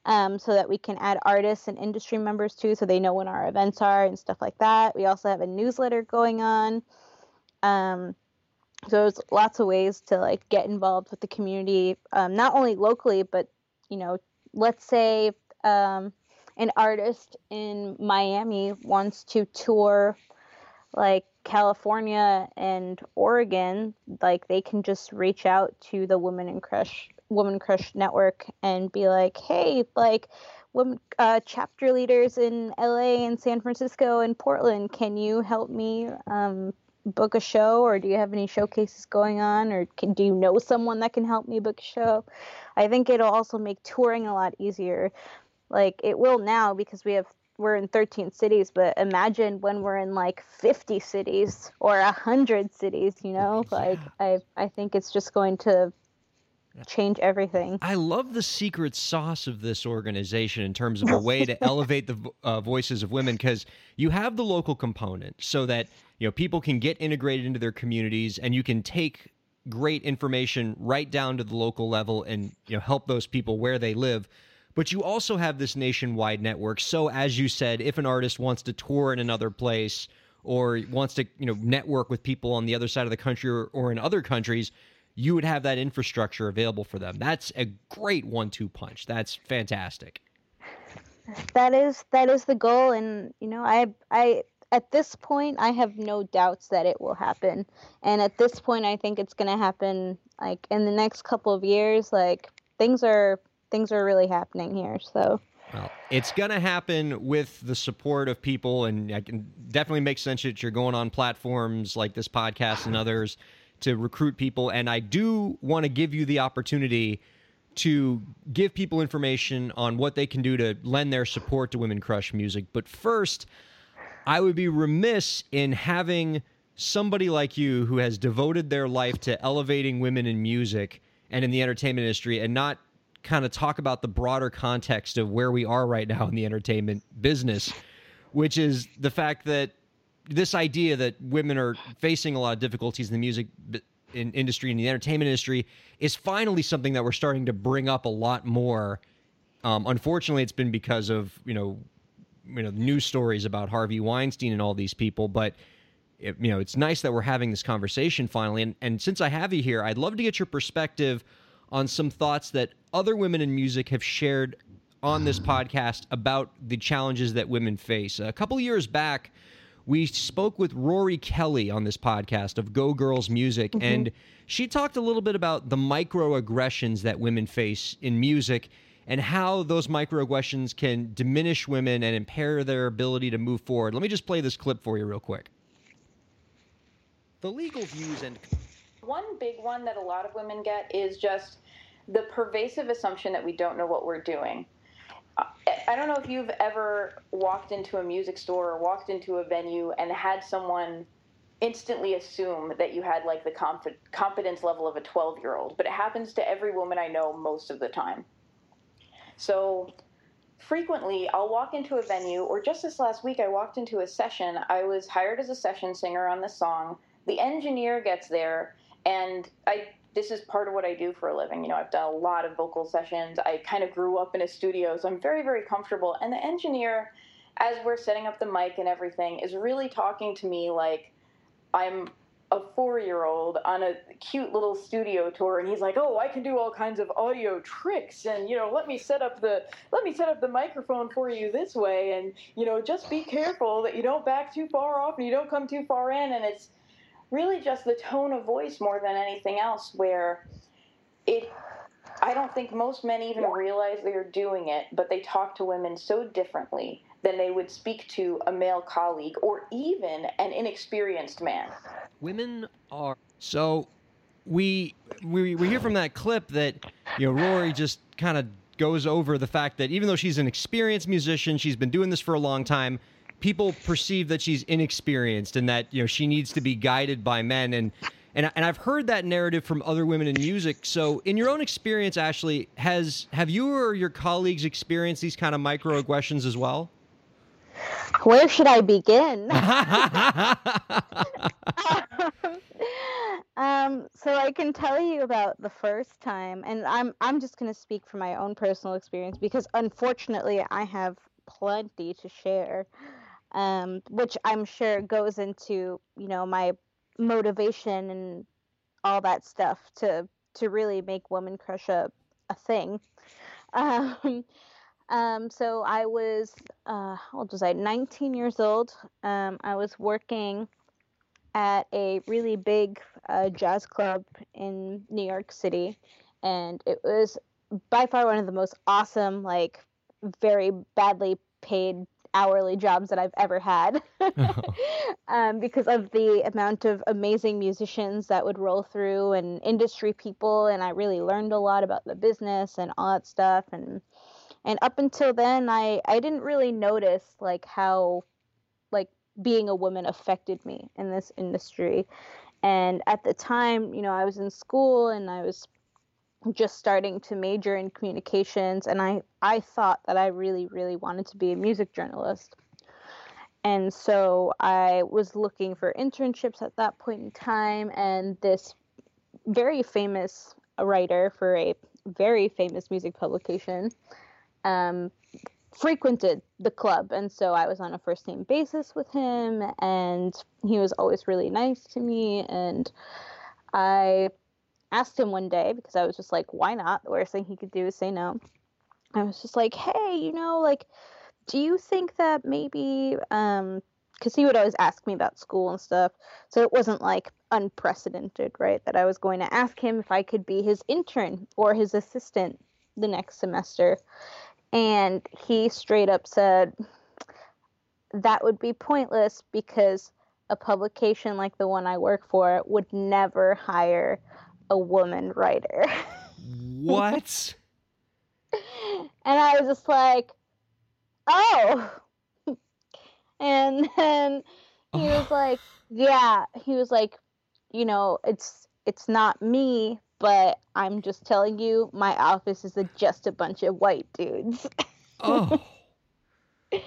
um, so that we can add artists and industry members too, so they know when our events are and stuff like that. We also have a newsletter going on. Um, so there's lots of ways to like get involved with the community, um, not only locally, but you know, let's say um, an artist in Miami wants to tour like California and Oregon, like they can just reach out to the Women in Crush Woman Crush Network and be like, hey, like women uh, chapter leaders in LA and San Francisco and Portland, can you help me um, book a show or do you have any showcases going on or can, do you know someone that can help me book a show? I think it'll also make touring a lot easier. Like it will now because we have we're in 13 cities, but imagine when we're in like 50 cities or 100 cities, you know? [laughs] Yeah. Like I I think it's just going to change everything. I love the secret sauce of this organization in terms of a [laughs] way to elevate the uh, voices of women because you have the local component so that you know people can get integrated into their communities and you can take great information right down to the local level and you know help those people where they live but you also have this nationwide network so as you said if an artist wants to tour in another place or wants to you know network with people on the other side of the country or, or in other countries you would have that infrastructure available for them. That's a great one-two punch. That's fantastic. That is that is the goal. And you know i i at this point i have no doubts that it will happen. And at this point i think it's going to happen like in the next couple of years like things are things are really happening here so. Well, it's going to happen with the support of people, and I can definitely make sense that you're going on platforms like this podcast and [sighs] others to recruit people. And I do want to give you the opportunity to give people information on what they can do to lend their support to Women Crush Music. But first, I would be remiss in having somebody like you who has devoted their life to elevating women in music and in the entertainment industry and not kind of talk about the broader context of where we are right now in the entertainment business, which is the fact that this idea that women are facing a lot of difficulties in the music in industry and the entertainment industry is finally something that we're starting to bring up a lot more. Um, unfortunately, it's been because of you know you know news stories about Harvey Weinstein and all these people, but it, you know it's nice that we're having this conversation finally. And and since I have you here, I'd love to get your perspective on some thoughts that other women in music have shared on this podcast about the challenges that women face. A couple years back, we spoke with Rory Kelly on this podcast of Go Girls Music, mm-hmm. and she talked a little bit about the microaggressions that women face in music and how those microaggressions can diminish women and impair their ability to move forward. Let me just play this clip for you, real quick. The legal views and. One big one that a lot of women get is just the pervasive assumption that we don't know what we're doing. I don't know if you've ever walked into a music store or walked into a venue and had someone instantly assume that you had like the conf- competence level of a 12 year old, but it happens to every woman I know most of the time. So frequently I'll walk into a venue, or just this last week, I walked into a session. I was hired as a session singer on the song. The engineer gets there, and I this is part of what I do for a living. You know, I've done a lot of vocal sessions. I kind of grew up in a studio, so I'm very, very comfortable. And the engineer, as we're setting up the mic and everything, is really talking to me like I'm a four year old on a cute little studio tour and he's like oh i can do all kinds of audio tricks and you know let me set up the let me set up the microphone for you this way and you know just be careful that you don't back too far off and you don't come too far in and it's really just the tone of voice more than anything else where it I don't think most men even realize they're doing it, but they talk to women so differently than they would speak to a male colleague or even an inexperienced man. Women are so we we we hear from that clip that you know Rory just kind of goes over the fact that even though she's an experienced musician, she's been doing this for a long time people perceive that she's inexperienced and that you know she needs to be guided by men and and and I've heard that narrative from other women in music. So, in your own experience, Ashley, has have you or your colleagues experienced these kind of microaggressions as well? Where should I begin? [laughs] um, so I can tell you about the first time, and I'm I'm just going to speak from my own personal experience because unfortunately I have plenty to share um, which I'm sure goes into you know my motivation and all that stuff to to really make Woman Crush a, a thing. [laughs] Um, um, so I was, uh, how old was I? 19 years old. Um, I was working at a really big uh, jazz club in New York City, and it was by far one of the most awesome, like very badly paid hourly jobs that I've ever had [laughs] [laughs] um, because of the amount of amazing musicians that would roll through and industry people. And I really learned a lot about the business and all that stuff. And, and up until then, I, I didn't really notice like how like being a woman affected me in this industry. And at the time, you know, I was in school and I was just starting to major in communications and I I thought that I really really wanted to be a music journalist. And so I was looking for internships at that point in time and this very famous writer for a very famous music publication um, frequented the club and so I was on a first name basis with him and he was always really nice to me and I asked him one day because I was just like, why not? The worst thing he could do is say no. I was just like, hey, you know, like, do you think that maybe, um, because he would always ask me about school and stuff, so it wasn't like unprecedented, right? That I was going to ask him if I could be his intern or his assistant the next semester. And he straight up said, that would be pointless because a publication like the one I work for would never hire a woman writer. [laughs] what? and I was just like, oh. and then he was [sighs] like, yeah, he was like, you know, it's it's not me, but I'm just telling you, my office is a, just a bunch of white dudes. oh. [laughs]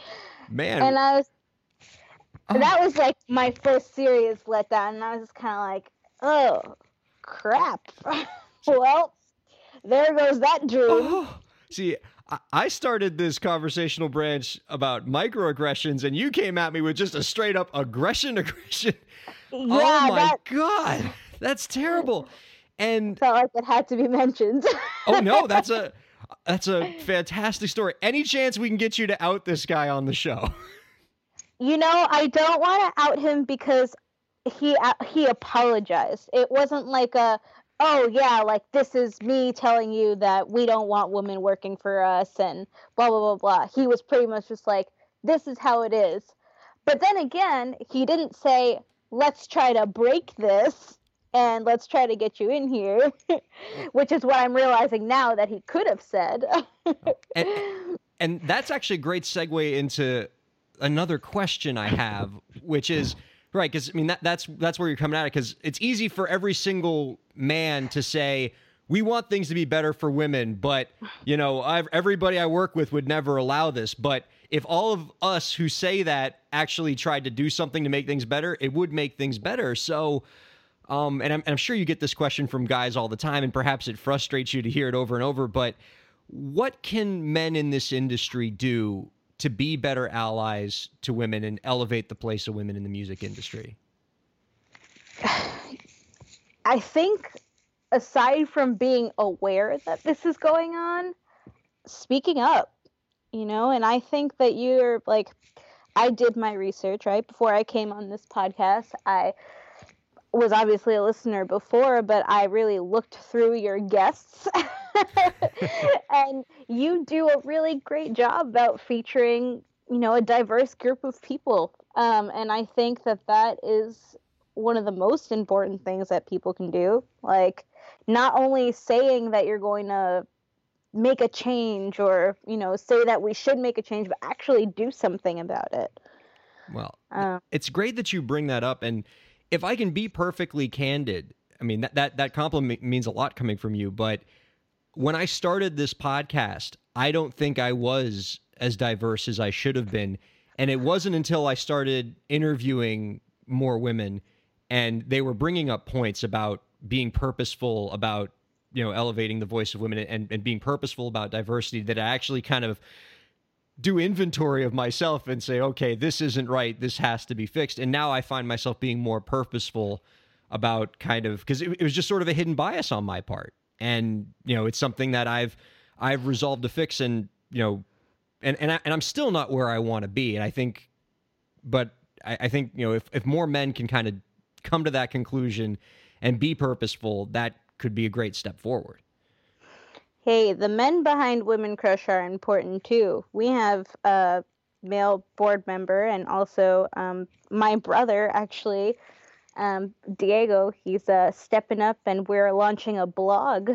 Man. And I was oh. that was like my first serious letdown and I was just kind of like, "Oh, crap. [laughs] well, there goes that dream. Oh, see, I started this conversational branch about microaggressions, and you came at me with just a straight up aggression [laughs] aggression. Oh yeah, oh my that... god, that's terrible. And felt like it had to be mentioned. [laughs] oh no, that's a that's a fantastic story. Any chance we can get you to out this guy on the show? You know, I don't want to out him because he uh, he apologized. It wasn't like a oh yeah, like this is me telling you that we don't want women working for us and blah blah blah blah. He was pretty much just like this is how it is. But then again, he didn't say let's try to break this and let's try to get you in here, [laughs] which is what I'm realizing now that he could have said. [laughs] and, and that's actually a great segue into another question I have, which is Right, because I mean that, that's that's where you're coming at it. Because it's easy for every single man to say we want things to be better for women, but you know I've, everybody I work with would never allow this. But if all of us who say that actually tried to do something to make things better, it would make things better. So, um, and I'm, and I'm sure you get this question from guys all the time, and perhaps it frustrates you to hear it over and over. But what can men in this industry do to be better allies to women and elevate the place of women in the music industry? [sighs] I think aside from being aware that this is going on, speaking up, you know, and I think that you're like I did my research, right? Before I came on this podcast, I was obviously a listener before, but I really looked through your guests. [laughs] and you do a really great job about featuring, you know, a diverse group of people. Um, and I think that that is one of the most important things that people can do. Like, not only saying that you're going to make a change or, you know, say that we should make a change, but actually do something about it. Well, um, it's great that you bring that up. And, if I can be perfectly candid, I mean that that that compliment means a lot coming from you, but when I started this podcast, I don't think I was as diverse as I should have been. And it wasn't until I started interviewing more women and they were bringing up points about being purposeful about you know elevating the voice of women and, and being purposeful about diversity that I actually kind of do inventory of myself and say, okay, this isn't right. This has to be fixed. And now I find myself being more purposeful about kind of because it, it was just sort of a hidden bias on my part. And you know, it's something that I've I've resolved to fix. And you know, and and, I, and I'm still not where I want to be. And I think, but I, I think you know, if if more men can kind of come to that conclusion and be purposeful, that could be a great step forward hey, the men behind Women Crush are important too. We have a male board member and also um, my brother, actually, um, Diego. He's uh, stepping up, and we're launching a blog,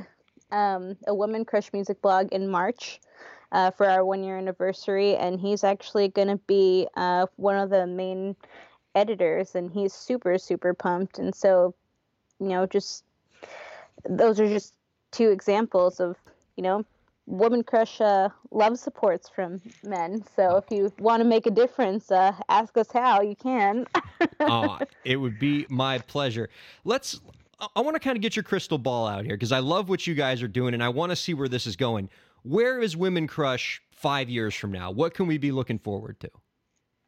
um, a Women Crush music blog in March. Uh, for our one year anniversary, and he's actually going to be uh, one of the main editors, and he's super, super pumped. And so, you know, just those are just two examples of you know, Woman Crush uh, love supports from men. So if you want to make a difference, uh, ask us how. You can. [laughs] oh, it would be my pleasure. Let's. I want to kind of get your crystal ball out here because I love what you guys are doing, and I want to see where this is going. Where is Women Crush five years from now? What can we be looking forward to?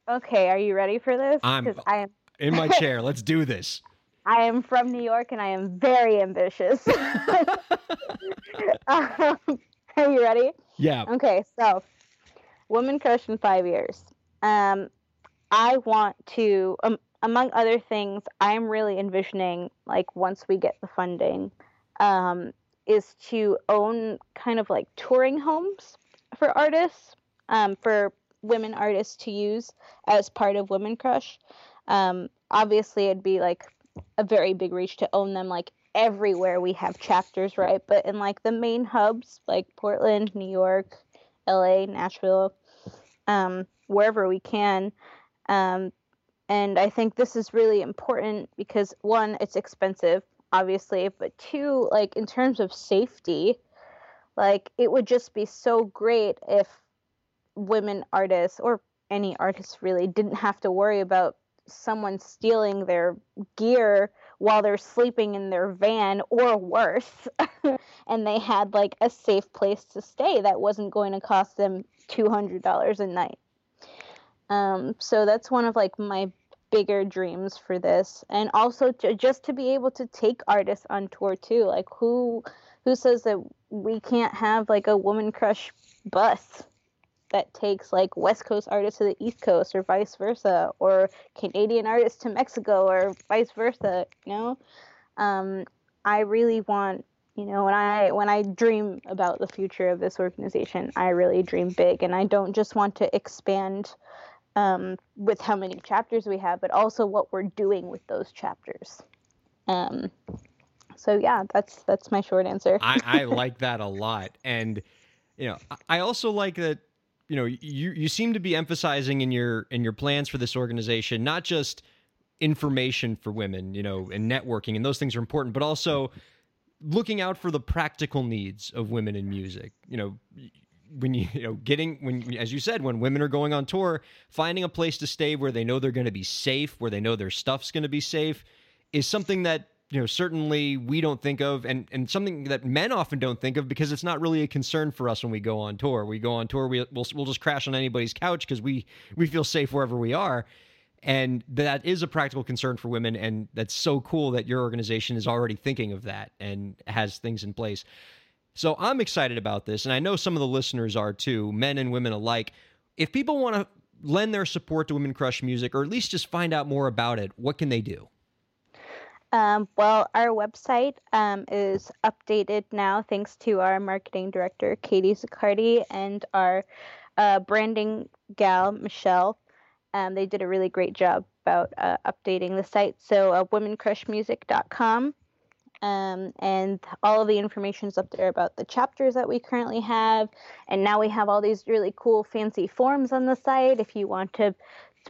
Okay, are you ready for this? I'm. I am in my [laughs] chair. Let's do this. I am from New York and I am very ambitious. [laughs] [laughs] um, [laughs] are you ready? Yeah. Okay, so Woman Crush in five years. Um, I want to, um, among other things, I'm really envisioning, like, once we get the funding, um, is to own kind of like touring homes for artists, um, for women artists to use as part of Women Crush. Um, obviously, it'd be like a very big reach to own them like everywhere we have chapters, right? But in like the main hubs like Portland, New York, LA, Nashville, um, wherever we can. Um, and I think this is really important because one, it's expensive, obviously, but two, like in terms of safety, like it would just be so great if women artists or any artists really didn't have to worry about someone stealing their gear while they're sleeping in their van or worse. [laughs] And they had like a safe place to stay that wasn't going to cost them $200 a night. Um, so that's one of like my bigger dreams for this. And also to, just to be able to take artists on tour too. Like who who says that we can't have like a woman crush bus that takes like West Coast artists to the East Coast or vice versa, or Canadian artists to Mexico or vice versa. You know, um, I really want you know when I when I dream about the future of this organization, I really dream big, and I don't just want to expand. Um, with how many chapters we have, but also what we're doing with those chapters. Um, so yeah, that's that's my short answer. I, I [laughs] like that a lot, and you know, I also like that you know you you seem to be emphasizing in your in your plans for this organization not just information for women you know and networking and those things are important but also looking out for the practical needs of women in music. You know when you, you know getting when as you said when women are going on tour finding a place to stay where they know they're going to be safe where they know their stuff's going to be safe is something that you know certainly we don't think of and and something that men often don't think of because it's not really a concern for us when we go on tour. We go on tour we, we'll, we'll just crash on anybody's couch because we we feel safe wherever we are. And that is a practical concern for women and that's so cool that your organization is already thinking of that and has things in place. So i'm excited about this and i know some of the listeners are too men and women alike. If people want to lend their support to women crush music or at least just find out more about it what can they do um, well, our website um, is updated now thanks to our marketing director, Katie Zaccardi, and our uh, branding gal, Michelle. Um, they did a really great job about uh, updating the site. So, uh, womencrushmusic.com. Um, and all of the information is up there about the chapters that we currently have. And now we have all these really cool, fancy forms on the site if you want to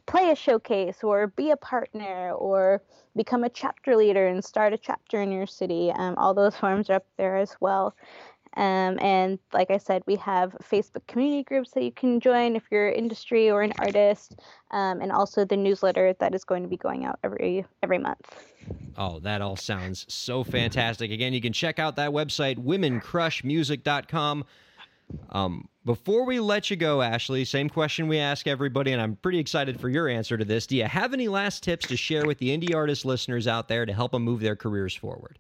play a showcase or be a partner or become a chapter leader and start a chapter in your city. Um, all those [laughs] forms are up there as well. Um, and like I said, we have Facebook community groups that you can join if you're industry or an artist, um, and also the newsletter that is going to be going out every every month. Oh, that all sounds so fantastic! Again, you can check out that website, womencrushmusic.com. Um, Before we let you go, Ashley, same question we ask everybody, and I'm pretty excited for your answer to this. Do you have any last tips to share with the indie artist listeners out there to help them move their careers forward?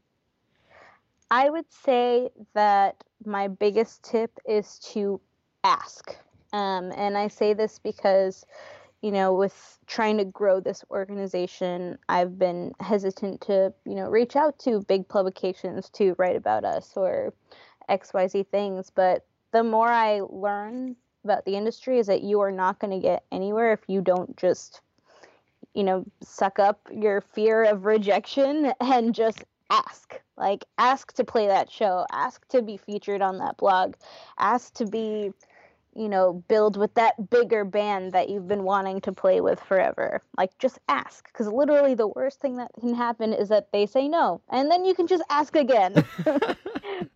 I would say that my biggest tip is to ask. Um, and I say this because, you know, with trying to grow this organization, I've been hesitant to, you know, reach out to big publications to write about us or XYZ things. But the more I learn about the industry is that you are not going to get anywhere if you don't just you know suck up your fear of rejection [laughs] and just ask. Like ask to play that show. Ask to be featured on that blog. Ask to be you know build with that bigger band that you've been wanting to play with forever. Like just ask. Because literally the worst thing that can happen is that they say no and then you can just ask again [laughs]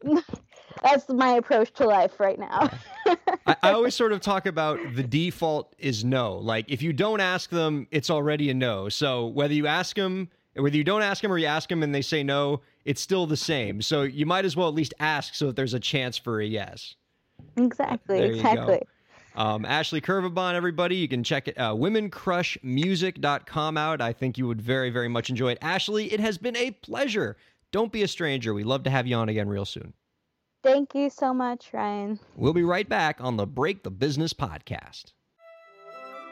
[laughs] that's my approach to life right now [laughs] I, I always sort of talk about the default is no like if you don't ask them it's already a no so whether you ask them whether you don't ask them or you ask them and they say no, it's still the same. So you might as well at least ask so that there's a chance for a yes. Exactly. Exactly. Um, Ashley Kervabon, everybody, you can check it, uh, womencrushmusic.com out. I think you would very, very much enjoy it. Ashley, it has been a pleasure. Don't be a stranger. We'd love to have you on again real soon. Thank you so much, Ryan. We'll be right back on the Break the Business podcast.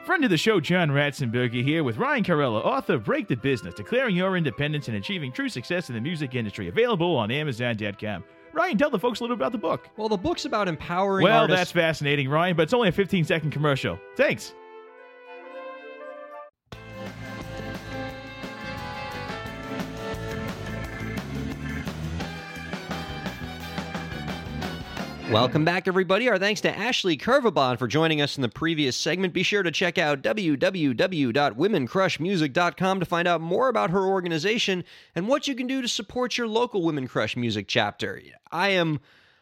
Friend of the show, John Ratzenberger here with Ryan Kairalla, author of Break the Business, Declaring Your Independence and Achieving True Success in the Music Industry, available on Amazon.com. Ryan, tell the folks a little about the book. Well, the book's about empowering Well, artists. that's fascinating, Ryan, but it's only a 15 second commercial. Thanks. Welcome back, everybody. Our thanks to Ashley Kervabon for joining us in the previous segment. Be sure to check out www.womencrushmusic.com to find out more about her organization and what you can do to support your local Women Crush Music chapter. I am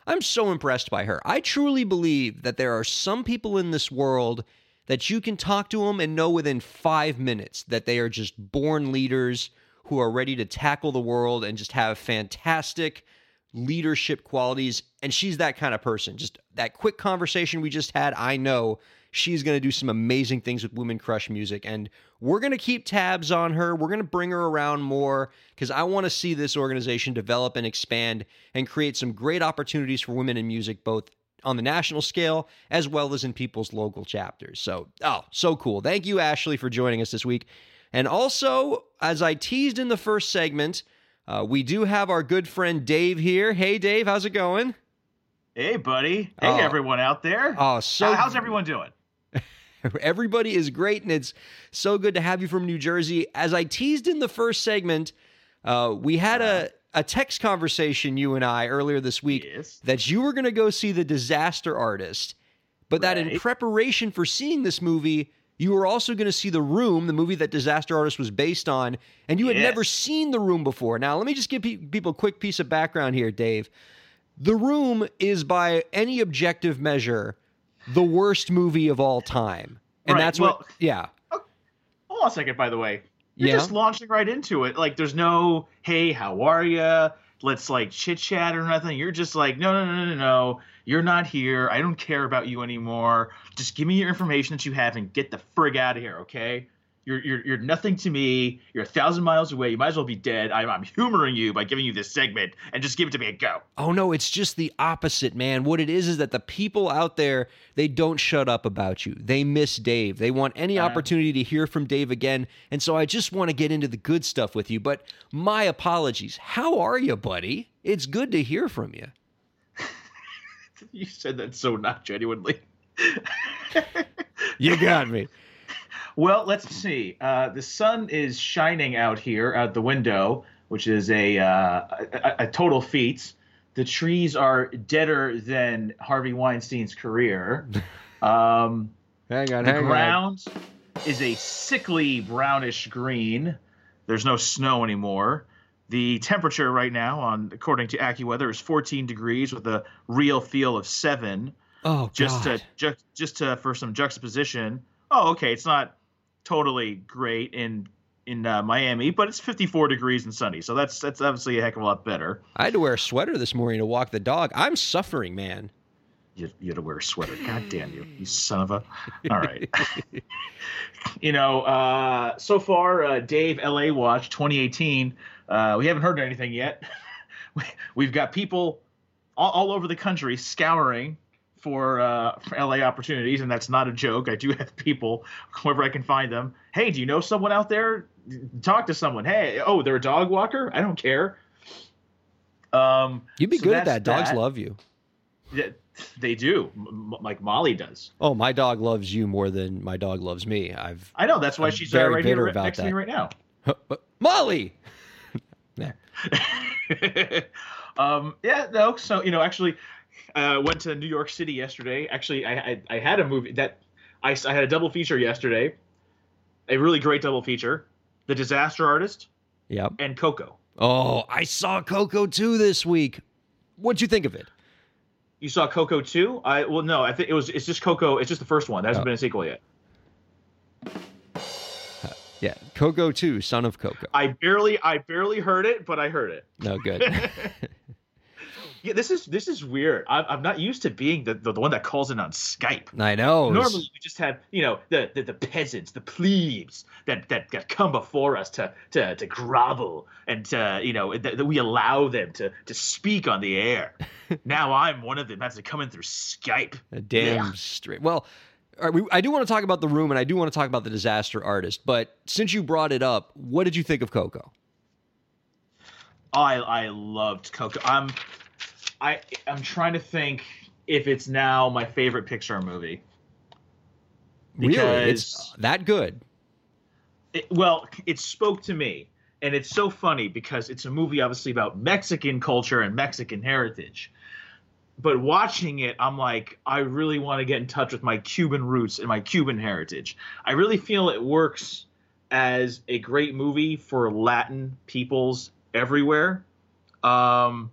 I'm so impressed by her. I truly believe that there are some people in this world that you can talk to them and know within 5 minutes that they are just born leaders who are ready to tackle the world and just have fantastic leadership qualities. And she's that kind of person. Just that quick conversation we just had, I know she's going to do some amazing things with Women Crush Music. And we're going to keep tabs on her. We're going to bring her around more because I want to see this organization develop and expand and create some great opportunities for women in music, both on the national scale as well as in people's local chapters. So, oh, so cool. Thank you, Ashley, for joining us this week. And also, as I teased in the first segment, uh, we do have our good friend Dave here. Hey, Dave, how's it going? Hey, buddy. Hey, oh. everyone out there. Oh, so how's everyone doing? [laughs] Everybody is great, and it's so good to have you from New Jersey. As I teased in the first segment, uh, we had a, a text conversation, you and I, earlier this week, yes. that you were going to go see The Disaster Artist, but right. that in preparation for seeing this movie, you were also going to see The Room, the movie that Disaster Artist was based on, and you had never seen The Room before. Now, let me just give people a quick piece of background here, Dave. The Room is, by any objective measure, the worst movie of all time. And right. that's well, what, yeah. Oh, hold on a second, by the way. You're yeah? just launching right into it. Like, there's no, hey, how are you? Let's like chit chat or nothing. You're just like, no, no, no, no, no. You're not here. I don't care about you anymore. Just give me your information that you have and get the frig out of here, okay? You're, you're, you're nothing to me. You're a thousand miles away. You might as well be dead. I'm, I'm humoring you by giving you this segment and just give it to me and go. Oh, no, it's just the opposite, man. What it is is that the people out there, they don't shut up about you. They miss Dave. They want any uh, opportunity to hear from Dave again. And so I just want to get into the good stuff with you. But my apologies. How are you, buddy? It's good to hear from you. [laughs] you said that so not genuinely. you got me. [laughs] Well, let's see. Uh, the sun is shining out here out the window, which is a, uh, a, a total feat. The trees are deader than Harvey Weinstein's career. [laughs] Um, hang on, the hang ground on. is a sickly brownish green. There's no snow anymore. The temperature right now, on according to AccuWeather, is 14 degrees with a real feel of seven. Oh, just God. to just just to for some juxtaposition. Oh, okay, it's not totally great in in uh, Miami, but it's 54 degrees and sunny, so that's that's obviously a heck of a lot better. I had to wear a sweater this morning to walk the dog. I'm suffering, man. you, you had to wear a sweater. God damn you, you son of a. All right. [laughs] you know, uh, so far, uh, Dave LA Watch 2018. Uh, we haven't heard anything yet. [laughs] We've got people all, all over the country scouring for, uh, for LA opportunities, and that's not a joke. I do have people [laughs] wherever I can find them. Hey, do you know someone out there? Talk to someone. Hey, oh, they're a dog walker. I don't care. Um, You'd be so good at that. Dogs that. love you. Yeah, they do, M- like Molly does. Oh, my dog loves you more than my dog loves me. I've. I know that's why I'm she's very right bitter here about next that. to me right now. [laughs] Molly. [laughs] um, yeah, no. So you know, actually, I uh, went to New York City yesterday. Actually, I, I, I had a movie that I, I had a double feature yesterday. A really great double feature: The Disaster Artist. Yep. And Coco. Oh, I saw Coco 2 this week. What'd you think of it? You saw Coco 2? I well no, I think it was it's just Coco, it's just the first one. That hasn't oh. been a sequel yet. Yeah, Coco 2, Son of Coco. I barely I barely heard it, but I heard it. No good. [laughs] [laughs] Yeah, this is this is weird. I'm, I'm not used to being the, the, the one that calls in on Skype. I know. Normally, we just have you know the, the, the peasants, the plebes that, that that come before us to to, to grovel and to, you know that, that we allow them to to speak on the air. [laughs] now I'm one of them. That's coming through Skype. A damn yeah. straight. Well. We, I do want to talk about the room, and I do want to talk about the disaster artist. But since you brought it up, what did you think of Coco? I I loved Coco. I'm I I'm trying to think if it's now my favorite Pixar movie. Because really, it's that good. It, well, it spoke to me, and it's so funny because it's a movie obviously about Mexican culture and Mexican heritage. But watching it, I'm like, I really want to get in touch with my Cuban roots and my Cuban heritage. I really feel it works as a great movie for Latin peoples everywhere. Um,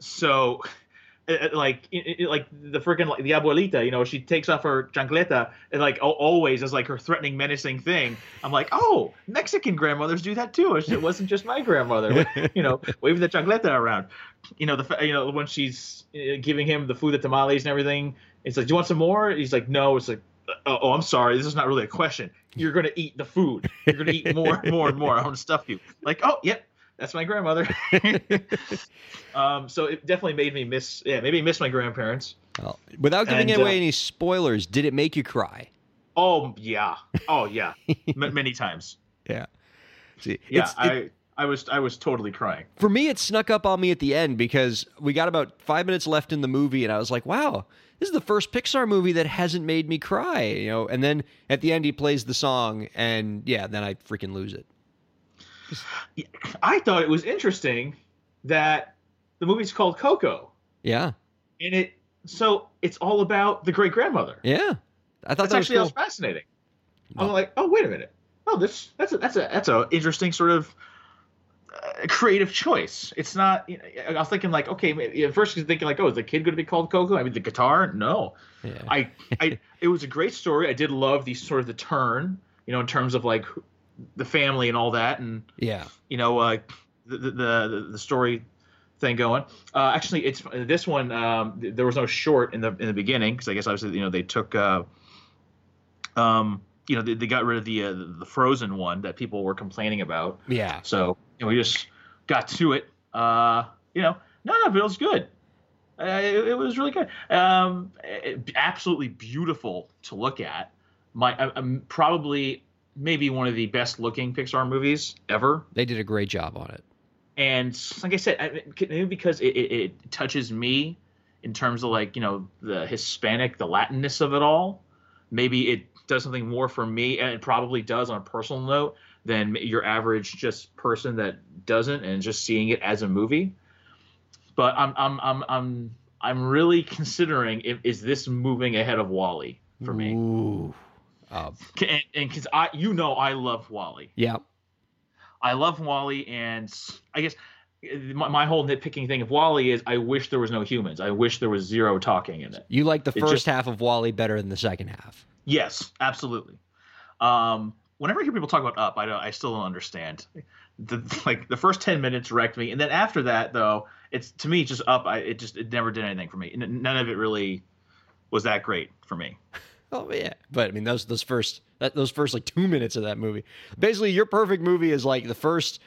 so [laughs] Eh, eh, like like the freaking like the abuelita you know she takes off her chancleta and like always as like her threatening menacing thing. I'm like oh mexican grandmothers do that too. It wasn't just my grandmother. You know [laughs] waving the chancleta around. You know the you know when she's uh, giving him the food the tamales and everything it's like do you want some more? He's like no. It's like oh, oh i'm sorry. This is not really a question. You're gonna eat the food. You're gonna eat more and more and more. I want to stuff you. Like oh yep that's my grandmother. [laughs] um, so it definitely made me miss, yeah, maybe miss my grandparents. Well, without giving and, away uh, any spoilers, did it make you cry? Oh yeah, oh yeah, M- [laughs] many times. Yeah. See, yeah, I. It, I was I was totally crying. For me, it snuck up on me at the end because we got about five minutes left in the movie, and I was like, "Wow, this is the first Pixar movie that hasn't made me cry." You know, and then at the end, he plays the song, and yeah, then I freaking lose it. I thought it was interesting that the movie's called Coco. Yeah. And it so it's all about the great grandmother. Yeah. I thought that's that actually cool. fascinating. I'm like, oh wait a minute. Oh, this that's a that's a that's a interesting sort of uh, creative choice. It's not. You know, I was thinking like, okay, maybe, at first was thinking like, oh, is the kid going to be called Coco? I mean, the guitar? No. Yeah. I, I, it was a great story. I did love the sort of the turn, you know, in terms of like the family and all that, and yeah, you know, uh, the, the the story thing going. Uh, actually, it's this one. Um, there was no short in the in the beginning because I guess obviously you know they took. Uh, um, you know they, they got rid of the uh, the Frozen one that people were complaining about. Yeah. So you know, we just got to it. Uh, you know, no, no, but it was good. Uh, it, it, was really good. Um, it, absolutely beautiful to look at. My, I'm probably maybe one of the best looking Pixar movies ever. They did a great job on it. And like I said, maybe because it, it, it touches me in terms of like you know the Hispanic, the Latinness of it all. Maybe it does something more for me, and it probably does on a personal note than your average just person that doesn't, and just seeing it as a movie. But I'm I'm I'm I'm I'm really considering if, is this moving ahead of WALL-E for me. Ooh. Uh, and because I, you know, I love WALL-E. Yeah. I love WALL-E, and I guess my, my, whole nitpicking thing of WALL-E is I wish there was no humans. I wish there was zero talking in it. You like the first just, half of WALL-E better than the second half. Yes, absolutely. Um, whenever I hear people talk about Up, I don't, I still don't understand. the like the first 10 minutes wrecked me and then after that though it's to me just up I, it just it never did anything for me none of it really was that great for me oh yeah. But i mean those those first that, those first like two minutes of that movie. Basically your perfect movie is like the first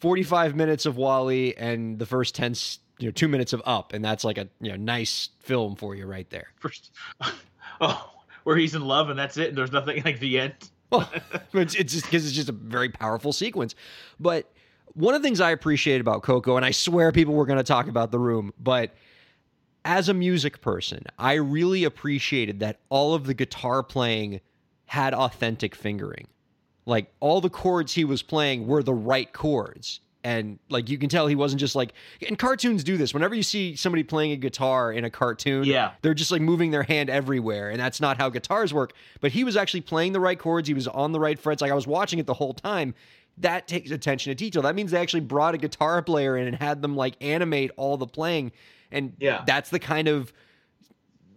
45 minutes of WALL-E and the first 10 you know two minutes of up and that's like a you know nice film for you right there. First [laughs] oh where he's in love and that's it and there's nothing like the end. Well, [laughs] it's, it's just because it's just a very powerful sequence. But one of the things I appreciate about Coco, and I swear people were going to talk about the room, but as a music person, I really appreciated that all of the guitar playing had authentic fingering. Like all the chords he was playing were the right chords. And like you can tell he wasn't just like and cartoons do this. Whenever you see somebody playing a guitar in a cartoon yeah. they're just like moving their hand everywhere and that's not how guitars work. But he was actually playing the right chords. He was on the right frets. Like i was watching it the whole time. That takes attention to detail. That means they actually brought a guitar player in and had them like animate all the playing and yeah that's the kind of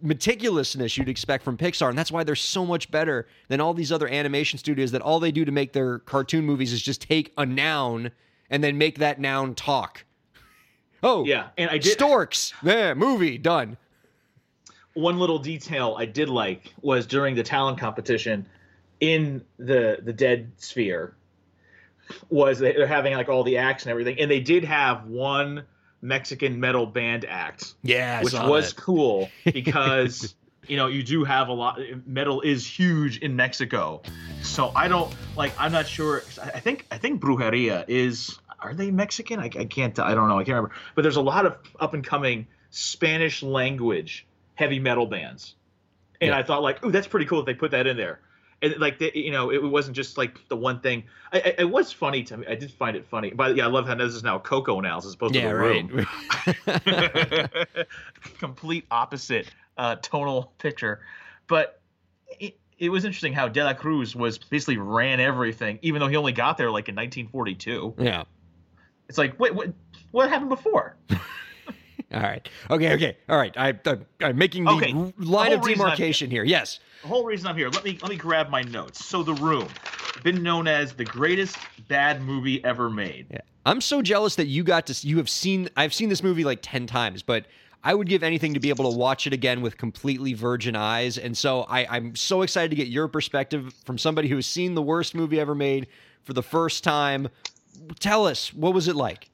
meticulousness you'd expect from Pixar. And that's why they're so much better than all these other animation studios that all they do to make their cartoon movies is just take a noun and then make that noun talk. Oh, yeah, and I did storks. Yeah, movie done. One little detail I did like was during the talent competition in the the dead sphere was they're having like all the acts and everything, and they did have one Mexican metal band act. Yeah, which was that. cool [laughs] because you know you do have a lot. Metal is huge in Mexico, so I don't like. I'm not sure. I think I think Brujeria is. Are they Mexican? I, I can't. I don't know. I can't remember. But there's a lot of up and coming Spanish language heavy metal bands, and yeah. I thought like, ooh, that's pretty cool if they put that in there. And like, they, you know, it wasn't just like the one thing. I, I, it was funny to me. I did find it funny. But yeah, I love how this is now Coco analysis as opposed yeah, to the room. [laughs] [laughs] Complete opposite uh, tonal picture. But it, it was interesting how De La Cruz was basically ran everything, even though he only got there like in 1942. Yeah. It's like, wait, what, what happened before? [laughs] All right. Okay. Okay. All right. I, I, am making the okay. line the of demarcation here. Yes. The whole reason I'm here. Let me let me grab my notes. So, The Room, been known as the greatest bad movie ever made. Yeah. I'm so jealous that you got to. You have seen. I've seen this movie like ten times, but I would give anything to be able to watch it again with completely virgin eyes. And so I, I'm so excited to get your perspective from somebody who has seen the worst movie ever made for the first time. Tell us, what was it like?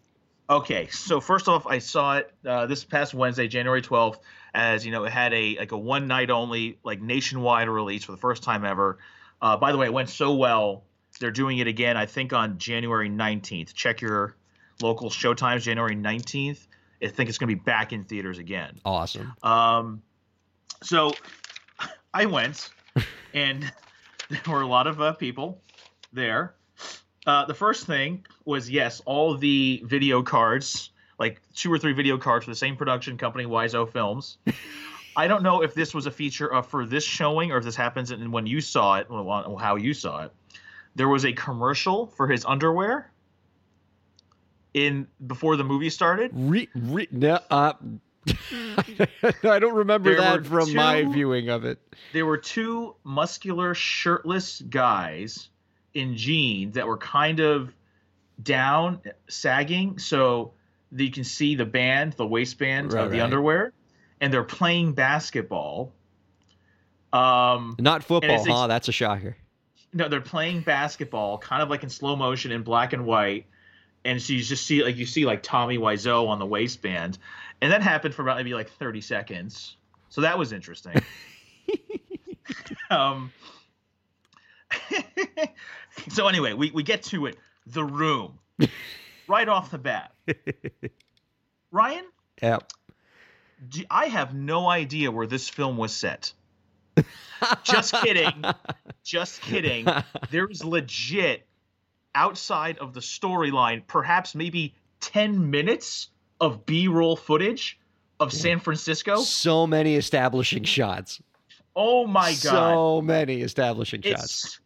Okay, so first off, I saw it uh, this past Wednesday, January 12th, as you know, it had a like a one night only, like nationwide release for the first time ever. Uh, by the way, it went so well. They're doing it again, I think, on January 19th. Check your local showtimes, January 19th. I think it's going to be back in theaters again. Awesome. Um, so I went, and [laughs] there were a lot of uh, people there. Uh, the first thing was yes, all the video cards, like two or three video cards for the same production company, Wiseau Films. [laughs] I don't know if this was a feature of, for this showing or if this happens in, when you saw it, how you saw it. There was a commercial for his underwear in before the movie started? Re, re, no, uh, [laughs] I don't remember there that from two, my viewing of it. There were two muscular, shirtless guys in jeans that were kind of down, sagging, so that you can see the band, the waistband right, of the right. underwear, and they're playing basketball. Um, Not football, huh? That's a shocker. No, they're playing basketball, kind of like in slow motion in black and white and so you just see like you see like Tommy Wiseau on the waistband, and that happened for about maybe like thirty seconds. So that was interesting. [laughs] [laughs] um, [laughs] so anyway, we we get to it. The room, [laughs] right off the bat. [laughs] Ryan. Yeah. I have no idea where this film was set. [laughs] Just kidding. Just kidding. There's legit outside of the storyline, perhaps maybe 10 minutes of B roll footage of San Francisco. So many establishing shots. Oh my God. So many establishing shots.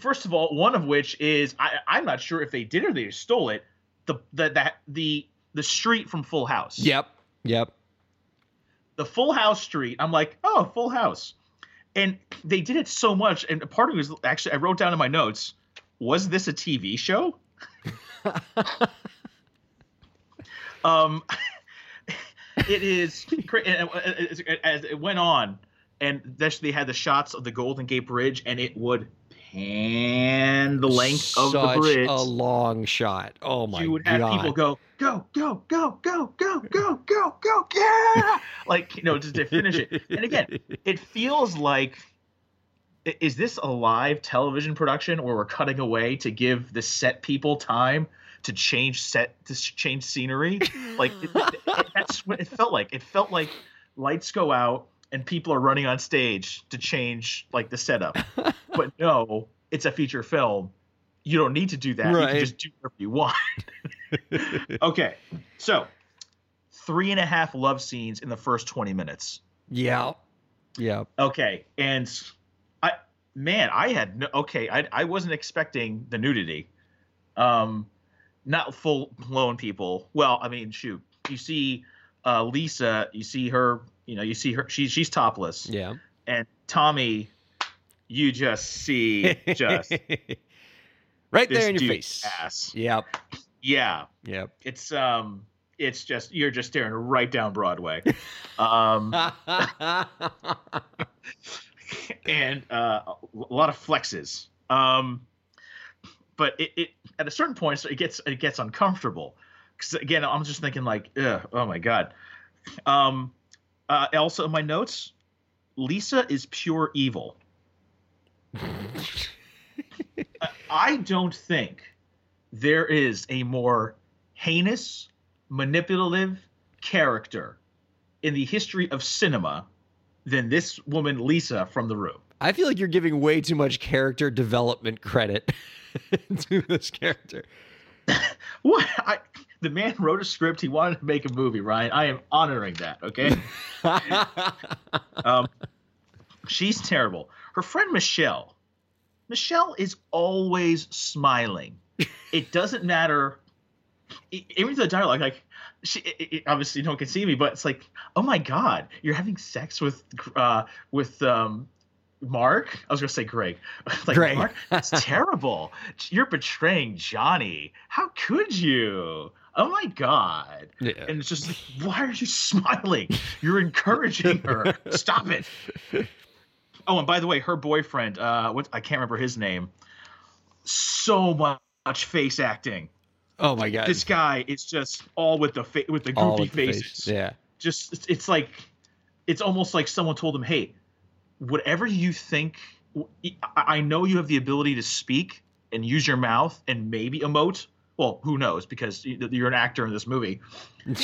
First of all, one of which is I, I'm not sure if they did or they stole it. The, the that the the street from Full House. Yep. Yep. The Full House street. I'm like, oh, Full House. And they did it so much. And part of it was actually I wrote down in my notes was this a TV show? [laughs] um, [laughs] it is as it went on, and they had the shots of the Golden Gate Bridge, and it would pan the length Such of the bridge. a long shot. Oh my god! You would have god. people go, go, go, go, go, go, go, go, go, yeah, [laughs] like you know, just to finish it. And again, it feels like. Is this a live television production where we're cutting away to give the set people time to change set to change scenery? Like it, it, that's what it felt like. It felt like lights go out and people are running on stage to change like the setup. [laughs] but no, it's a feature film. You don't need to do that. Right. You can just do whatever you want. [laughs] okay, so three and a half love scenes in the first twenty minutes. Yeah, yeah. Okay, and I man, I had no okay. I I wasn't expecting the nudity. Um, not full blown people. Well, I mean, shoot, you see uh, Lisa, you see her, you know, you see her. She's she's topless. Yeah. And Tommy, you just see [laughs] just right there in your face. Ass. Yep. Yeah, Yep. it's um, it's just you're just staring right down Broadway. [laughs] um, [laughs] and uh, a lot of flexes. Um, but it, it at a certain point it gets it gets uncomfortable because again I'm just thinking like oh my god. Um, uh, also in my notes, Lisa is pure evil. [laughs] I- don't think there is a more heinous, manipulative character in the history of cinema than this woman Lisa from The Room. I feel like you're giving way too much character development credit [laughs] to this character. What? I, the man wrote a script. He wanted to make a movie, Ryan. I am honoring that. Okay. [laughs] [laughs] um, she's terrible. Her friend Michelle. Michelle is always smiling. It doesn't matter. Even the dialogue, like she it, it- obviously no one can see me, but it's like, oh my god, you're having sex with uh with um Mark. I was gonna say Greg. [laughs] like Greg. Mark, that's [laughs] terrible. You're betraying Johnny. How could you? Oh my god. Yeah. And it's just like, why are you [laughs] smiling? You're encouraging her. Stop it. Oh, and by the way, her boyfriend, uh, what I can't remember his name. So much face acting. Oh my god. This guy is just all with the fa- with the goofy with the face. faces. Yeah. Just it's, it's like it's almost like someone told him, "Hey, whatever you think, I I know you have the ability to speak and use your mouth and maybe emote. Well, who knows? Because you- you're an actor in this movie. [laughs]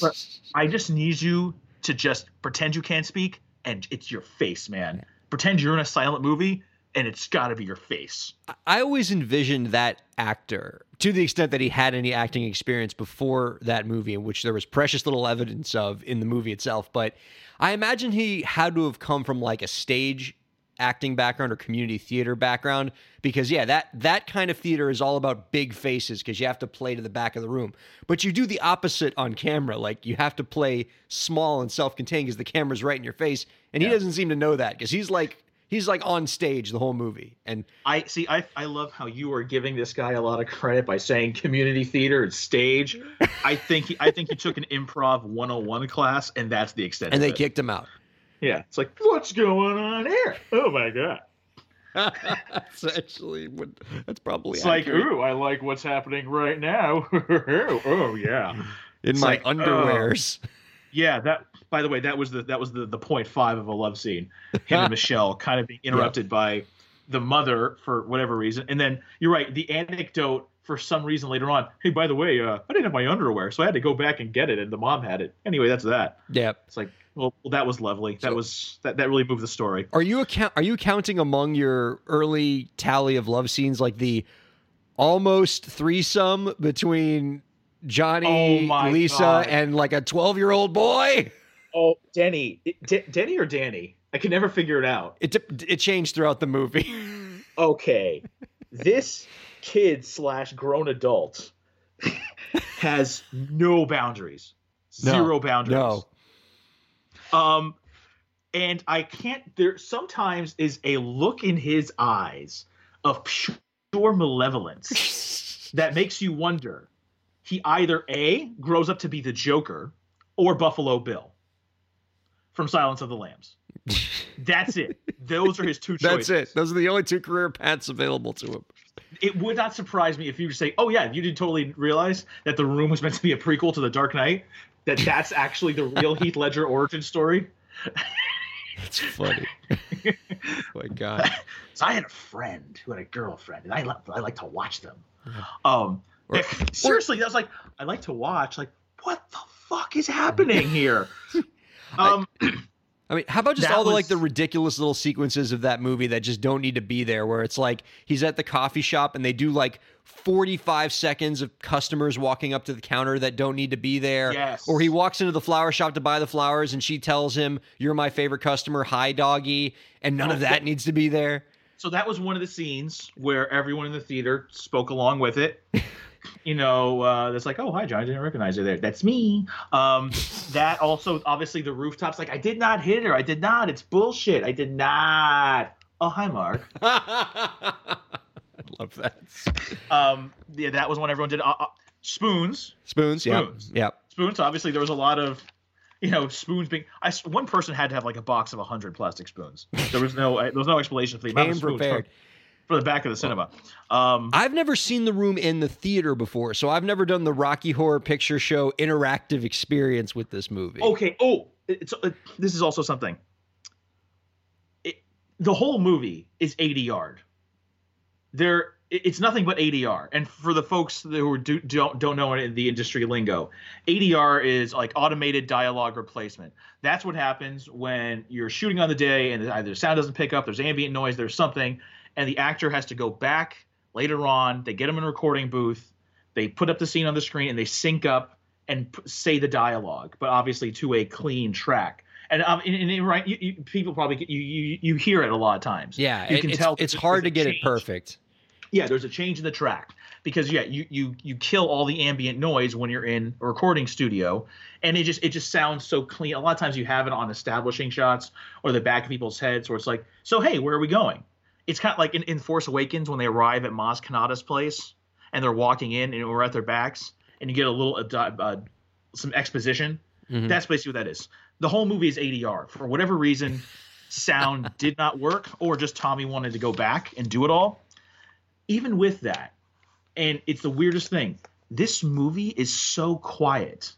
But I just need you to just pretend you can't speak, and it's your face, man. Pretend you're in a silent movie, and it's got to be your face. I always envisioned that actor, to the extent that he had any acting experience before that movie, in which there was precious little evidence of in the movie itself. But I imagine he had to have come from like a stage acting background or community theater background because yeah that that kind of theater is all about big faces because you have to play to the back of the room but you do the opposite on camera like you have to play small and self-contained because the camera's right in your face and he doesn't seem to know that because he's like he's like on stage the whole movie and I see. I I love how you are giving this guy a lot of credit by saying community theater and stage. [laughs] I think he, I think he took an improv 101 class, and that's the extent. and they it. kicked him out Yeah, it's like what's going on here? Oh my god! [laughs] that's actually what that's probably It's like accurate. ooh, I like what's happening right now. [laughs] oh yeah, in it's my like, oh. underwears yeah. That by the way, that was the that was the the point five of a love scene. Him and [laughs] Michelle kind of being interrupted by the mother for whatever reason, and then you're right. The anecdote for some reason later on. Hey, by the way, uh, I didn't have my underwear, so I had to go back and get it, and the mom had it. Anyway, that's that. yeah It's like, well, well that was lovely. That So- was that that really moved the story. are you account are you counting among your early tally of love scenes like the almost threesome between Johnny, Oh Lisa, God. and like a 12 year old boy? Oh, Denny, D- Denny or Danny? I can never figure it out. It, it changed throughout the movie. [laughs] okay, this kid slash grown adult [laughs] has no boundaries, No, zero boundaries. no. Um, and I can't. There sometimes is a look in his eyes of pure malevolence [laughs] that makes you wonder. He either A grows up to be the Joker or Buffalo Bill from Silence of the Lambs. That's it. Those are his two choices. [laughs] That's it. Those are the only two career paths available to him. It would not surprise me if you say, "Oh yeah, you didn't totally realize that the Room was meant to be a prequel to The Dark Knight." That that's actually the real Heath Ledger origin story. That's funny. [laughs] oh my god. so I had a friend who had a girlfriend, and I I like to watch them. Um, or, seriously, or, I was like, I like to watch. Like, what the fuck is happening here? [laughs] um. I, I mean, how about just all the was, like the ridiculous little sequences of that movie that just don't need to be there where it's like he's at the coffee shop and they do like 45 seconds of customers walking up to the counter that don't need to be there. Yes. Or he walks into the flower shop to buy the flowers and she tells him, You're my favorite customer. Hi, doggy. And none of that needs to be there. So that was one of the scenes where everyone in the theater spoke along with it. [laughs] you know, uh, that's like, oh, hi, John. I didn't recognize you there. That's me. Um, that also, obviously, the rooftops. Like, I did not hit her. I did not. It's bullshit. I did not. Oh, hi, Mark. [laughs] [laughs] I love that. Um, yeah, that was when everyone did uh, uh, spoons. Spoons. Spoons. Yeah. Spoons. Obviously, there was a lot of you know, spoons being. I one person had to have like a box of hundred plastic spoons. There was no there was no explanation for the amount of spoons. Prepared for the back of the cinema. Um, I've never seen the room in the theater before, so I've never done the Rocky Horror Picture Show interactive experience with this movie. Okay. Oh, it's it, this is also something. It, the whole movie is ADR. There, it's nothing but ADR. And for the folks who do, don't don't know the industry lingo, ADR is like automated dialogue replacement. That's what happens when you're shooting on the day and either sound doesn't pick up, there's ambient noise, there's something and the actor has to go back later on. They get them in a recording booth. They put up the scene on the screen and they sync up and p- say the dialogue, but obviously to a clean track. And um, and, and, right, you, you, people probably get, you, you you hear it a lot of times. Yeah, you can it's, tell it's hard to get change. it perfect. Yeah, there's a change in the track because yeah, you you you kill all the ambient noise when you're in a recording studio, and it just it just sounds so clean. A lot of times you have it on establishing shots or the back of people's heads, where it's like, so hey, where are we going? it's kind of like in, in Force Awakens when they arrive at Maz Kanata's place and they're walking in and we're at their backs and you get a little uh, uh, some exposition. Mm-hmm. That's basically what that is. The whole movie is ADR for whatever reason. sound [laughs] did not work, or just Tommy wanted to go back and do it all. Even with that, and it's the weirdest thing. This movie is so quiet.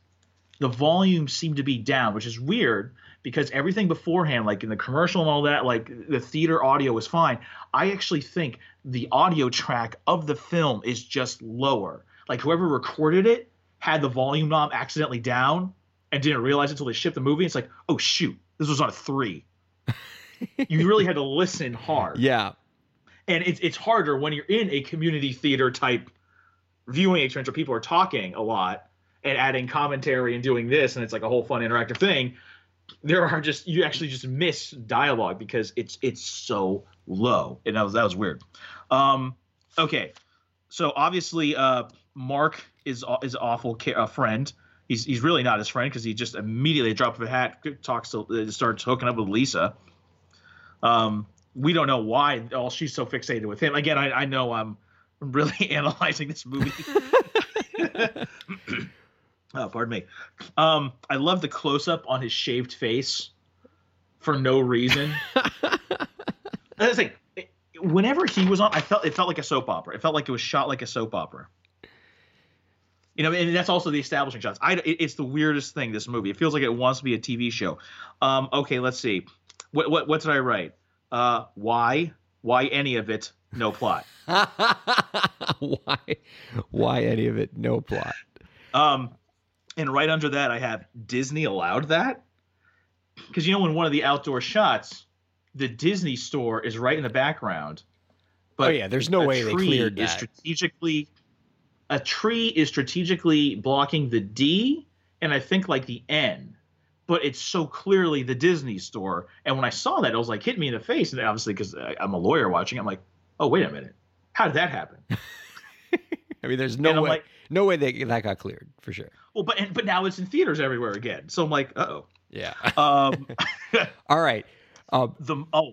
The volume seemed to be down, which is weird because everything beforehand, like in the commercial and all that, like the theater audio was fine. I actually think the audio track of the film is just lower. Like whoever recorded it had the volume knob accidentally down and didn't realize it until they shipped the movie. It's like, oh shoot, this was on a three. [laughs] you really had to listen hard. Yeah. And it's it's harder when you're in a community theater type viewing experience where people are talking a lot and adding commentary and doing this, and it's like a whole fun interactive thing there are just you actually just miss dialogue because it's it's so low. And that was that was weird. Um okay. So obviously uh mark is is awful a friend. He's he's really not his friend because he just immediately drop of a hat talks to starts hooking up with lisa. Um we don't know why all she's so fixated with him again i, I know i'm really [laughs] analyzing this movie [laughs] [clears throat] Oh, pardon me. Um, I love the close up on his shaved face for no reason. [laughs] I was whenever he was on, I felt it felt like a soap opera. It felt like it was shot like a soap opera. You know, and that's also the establishing shots. I, it, it's the weirdest thing. This movie. It feels like it wants to be a TV show. Um, okay, let's see. What what what did I write? Uh, why why any of it? No plot. [laughs] why why any of it? No plot. Um, and right under that I have Disney allowed that because you know in one of the outdoor shots the Disney store is right in the background. But oh yeah, there's no way they cleared that. Is strategically, a tree is strategically blocking the D and I think like the N, but it's so clearly the Disney store. And when I saw that, it was like hit me in the face. And obviously, because I'm a lawyer watching, I'm like, oh wait a minute, how did that happen? [laughs] I mean, there's no way, like, no way that that got cleared for sure. Well, but but now it's in theaters everywhere again. So I'm like, oh. Yeah. um, [laughs] All right. Um, the oh,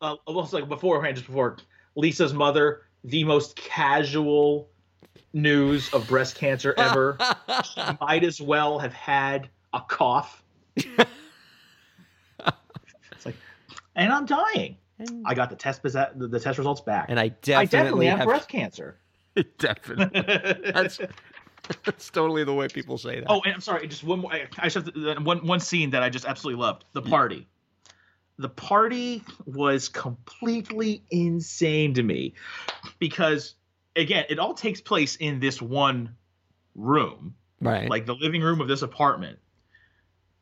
uh, almost like beforehand, just before Lisa's mother, the most casual news of breast cancer ever. [laughs] she might as well have had a cough. [laughs] it's like, and I'm dying. And, I got the test the, the test results back, and I definitely, I definitely have, have breast cancer. [laughs] definitely. That's that's totally the way people say that. Oh, and I'm sorry. Just one more. I just have to, one one scene that I just absolutely loved. The party. The party was completely insane to me because again, it all takes place in this one room, right? Like the living room of this apartment.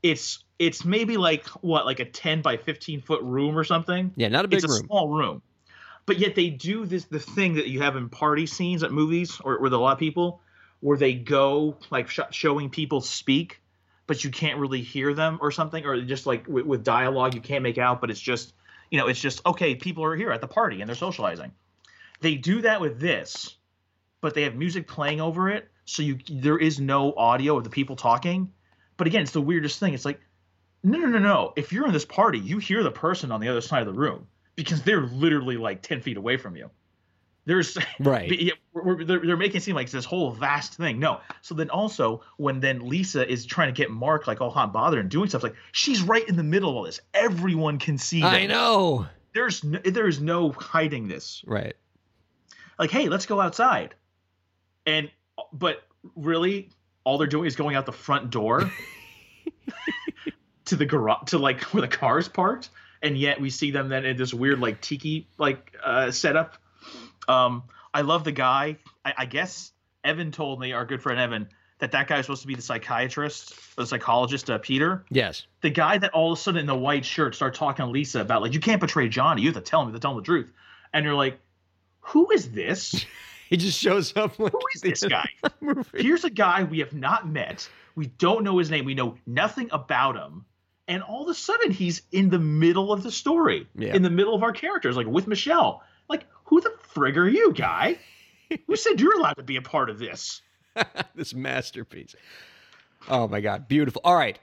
It's it's maybe like what, like a ten by fifteen foot room or something. Yeah, not a big it's room. a small room, but yet they do this the thing that you have in party scenes at movies or with a lot of people, where they go like sh- showing people speak, but you can't really hear them or something, or just like with, with dialogue you can't make out, but it's just you know it's just okay. People are here at the party and they're socializing they do that with this, but they have music playing over it, so you there is no audio of the people talking. But again, it's the weirdest thing. It's like, no, no, no, no. If you're in this party, you hear the person on the other side of the room because they're literally like ten feet away from you. There's [laughs] right. They're, they're making it seem like it's this whole vast thing. No. So then also when then Lisa is trying to get Mark like all hot and bothered and doing stuff like she's right in the middle of all this. Everyone can see. Them. I know. There's no, there is no hiding this. Right like, hey, let's go outside. And but really, all they're doing is going out the front door [laughs] to the garage to like where the car's parked, and yet we see them then in this weird like tiki like uh, setup. Um, I love the guy. I, I guess Evan told me, our good friend Evan, that that guy was supposed to be the psychiatrist or the psychologist, uh, Peter. Yes. The guy that all of a sudden in the white shirt started talking to Lisa about like you can't betray Johnny. You have to tell him. You have to tell him the truth. And you're like, who is this? [laughs] he just shows up. Like who is this guy? [laughs] Here's a guy we have not met. We don't know his name. We know nothing about him. And all of a sudden, he's in the middle of the story, yeah. in the middle of our characters, like with Michelle. Like, who the frig are you, guy? who said you're allowed to be a part of this? [laughs] this masterpiece. Oh my God, beautiful. All right,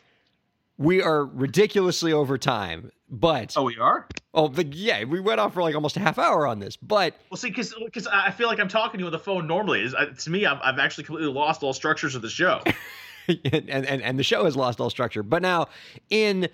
we are ridiculously over time. But oh, we are. Oh, but yeah, we went on for like almost a half hour on this. But well, see, because because I feel like I'm talking to you on the phone normally. Is uh, to me, I've, I've actually completely lost all structures of the show. [laughs] and, and and the show has lost all structure. But now, in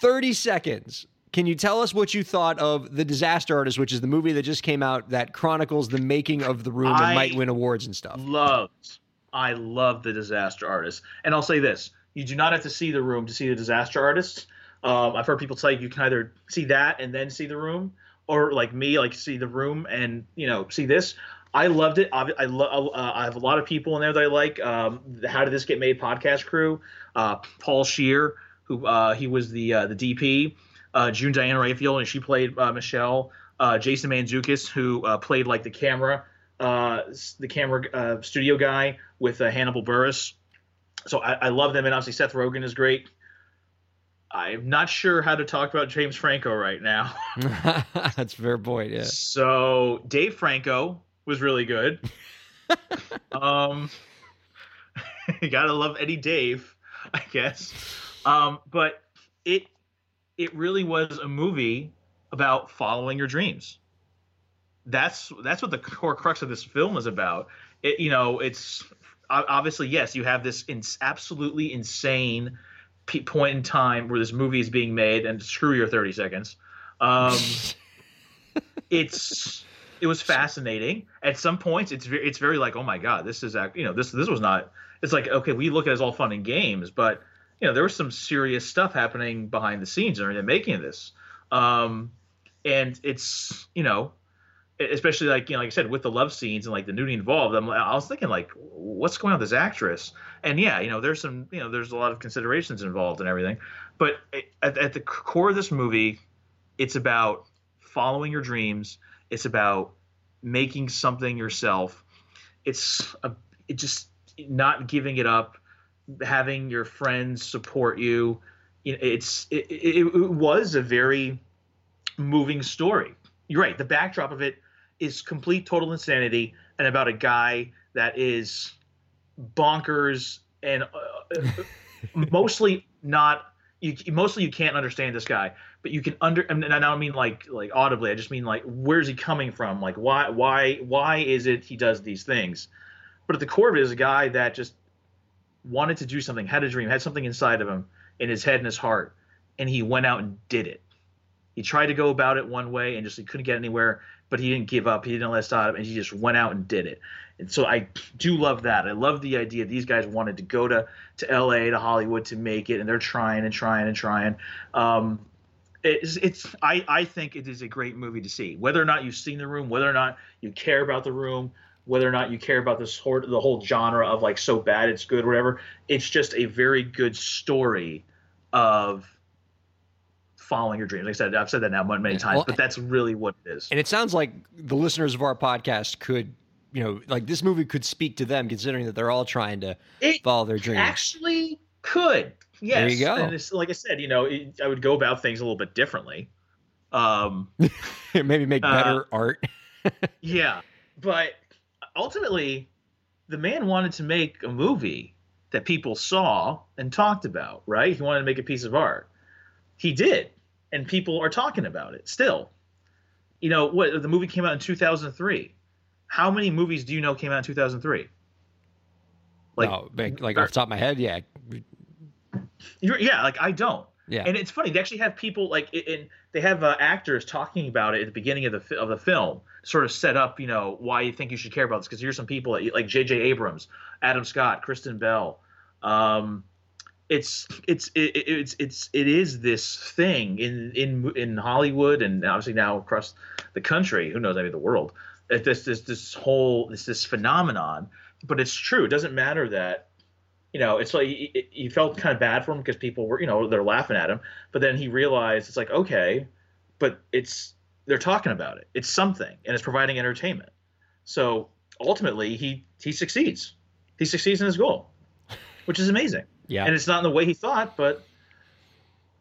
30 seconds, can you tell us what you thought of The Disaster Artist, which is the movie that just came out that chronicles the making of the room and might win awards and stuff? Loved. I love The Disaster Artist. And I'll say this you do not have to see the room to see The Disaster Artist. Um, I've heard people say you can either see that and then see the room, or like me, like see the room and you know see this. I loved it. I, I, lo- uh, I have a lot of people in there that I like. Um, How Did This Get Made podcast crew. Uh, Paul Scheer, who uh, he was the uh, the DP. Uh, June Diane Raphael, and she played uh, Michelle. Jason Mantzoukas, who played like the camera, the camera studio guy with Hannibal Buress. So I, I love them, and obviously Seth Rogen is great. I'm not sure how to talk about James Franco right now. [laughs] [laughs] That's fair point, yeah. So Dave Franco was really good. [laughs] um, you gotta love Eddie Dave, I guess. Um, but it it really was a movie about following your dreams. That's that's what the core crux of this film is about. It, you know, it's obviously yes, you have this in, absolutely insane point in time where this movie is being made, and screw your thirty seconds. Um, [laughs] it's it was fascinating. At some points, it's very, it's very like, oh my god, this is you know this this was not. It's like okay, we look at it as all fun and games, but you know there was some serious stuff happening behind the scenes during the making of this. Um, and it's you know especially like you know, like I said, with the love scenes and like the nudity involved, I'm, I was thinking like, what's going on with this actress? And yeah, you know, there's some, you know, there's a lot of considerations involved and everything, but at, at the core of this movie, it's about following your dreams. It's about making something yourself. It's a, it just not giving it up, having your friends support you. It's it, it, it was a very moving story. You're right. The backdrop of it is complete total insanity and about a guy that is bonkers and uh, [laughs] mostly not you mostly you can't understand this guy but you can under and I don't mean like like audibly I just mean like where's he coming from? Like why why why is it he does these things? But at the core of it is a guy that just wanted to do something, had a dream, had something inside of him, in his head and his heart, and he went out and did it. He tried to go about it one way and just he couldn't get anywhere, but he didn't give up. He didn't let stop, him, and he just went out and did it. And so I do love that. I love the idea these guys wanted to go to to L.A. to Hollywood to make it, and they're trying and trying and trying. Um, it's, it's I, I think it is a great movie to see. Whether or not you've seen the room, whether or not you care about the room, whether or not you care about this whole, the whole genre of like so bad it's good, whatever. It's just a very good story of following your dreams. Like I said, I've said that now many times, well, but that's really what it is. And it sounds like the listeners of our podcast could, you know, like this movie could speak to them, considering that they're all trying to it follow their dreams. Actually, could yes. There you go. And it's, like I said, you know, it, I would go about things a little bit differently. Um, [laughs] maybe make better uh, art. [laughs] yeah, but ultimately, the man wanted to make a movie that people saw and talked about, right? He wanted to make a piece of art. He did, and people are talking about it still. You know, what the movie came out in 2003. How many movies do you know came out in 2003? Like, oh, like off the top of my head, yeah. yeah, like I don't. Yeah. And it's funny. They actually have people like, and they have uh, actors talking about it at the beginning of the of the film, sort of set up, you know, why you think you should care about this. Because here's some people like J.J. Abrams, Adam Scott, Kristen Bell. Um, it's it's it, it's it's it is this thing in in in Hollywood and obviously now across the country. Who knows? Maybe the world. This this this whole this this phenomenon. But it's true. It doesn't matter that you know, it's like he, felt kind of bad for him because people were, you know, they're laughing at him. But then he realized it's like, okay, but it's they're talking about it. It's something, and it's providing entertainment. So ultimately, he he succeeds. He succeeds in his goal, which is amazing. Yeah. And it's not in the way he thought, but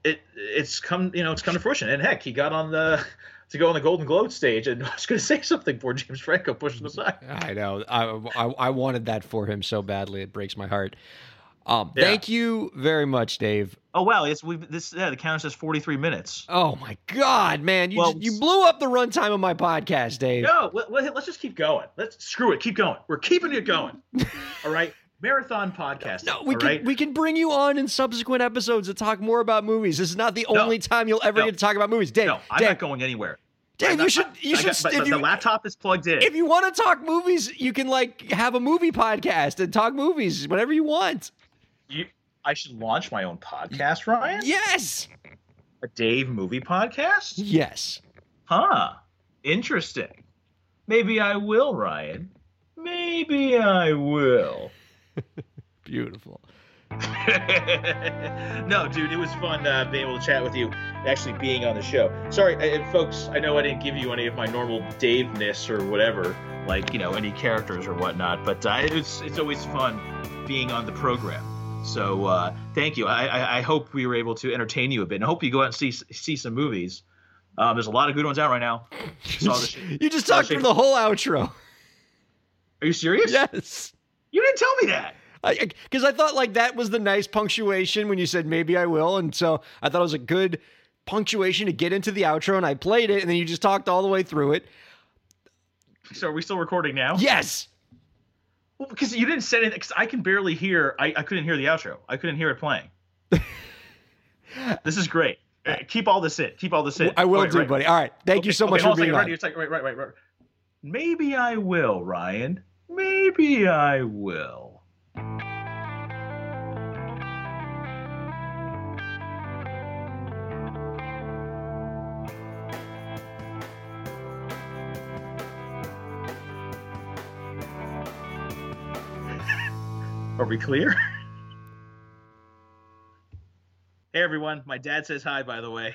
it it's come you know it's come to fruition. And heck, he got on the to go on the Golden Globe stage, and [laughs] I was going to say something for James Franco pushing him back. I know. I, I, I wanted that for him so badly. It breaks my heart. Um, yeah. Thank you very much, Dave. Oh wow, it's we this yeah the counter says forty three minutes. Oh my god, man, you well, just, you blew up the runtime of my podcast, Dave. No, let, us just keep going. Let's screw it, keep going. We're keeping it going. [laughs] all right, marathon podcast. No, we can right? we can bring you on in subsequent episodes to talk more about movies. This is not the only time you'll ever no, get to talk about movies, Dave. No, I'm Dave, not going anywhere. Dave, not, you should you should. Got, if you, the laptop is plugged in. If you want to talk movies, you can like have a movie podcast and talk movies whatever you want. You, I should launch my own podcast, Ryan. Yes. A Dave movie podcast. Yes. Huh. Interesting. Maybe I will, Ryan. Maybe I will. [laughs] Beautiful. [laughs] no, dude, it was fun uh, being able to chat with you, actually being on the show. Sorry, uh, folks, I know I didn't give you any of my normal Dave-ness or whatever, like you know any characters or whatnot, but uh, it's it's always fun being on the program. So uh, thank you. I, I, I hope we were able to entertain you a bit, and I hope you go out and see see some movies. Um, there's a lot of good ones out right now. [laughs] you just talked through the whole outro. Are you serious? Yes. You didn't tell me that because I, I, thought like that was the nice punctuation when you said maybe I will, and so I thought it was a good punctuation to get into the outro, and I played it, and then you just talked all the way through it. So are we still recording now? Yes. Well, because you didn't say anything. Because I can barely hear. I, I couldn't hear the outro. I couldn't hear it playing. [laughs] this is great. Uh, keep all this in. Keep all this in. I will right, do, right. buddy. All right. Thank okay, you so okay, much for being on. Right, right, right, right, right. Maybe I will, Ryan. Maybe I will. Are we clear? hey everyone, my dad says hi by the way.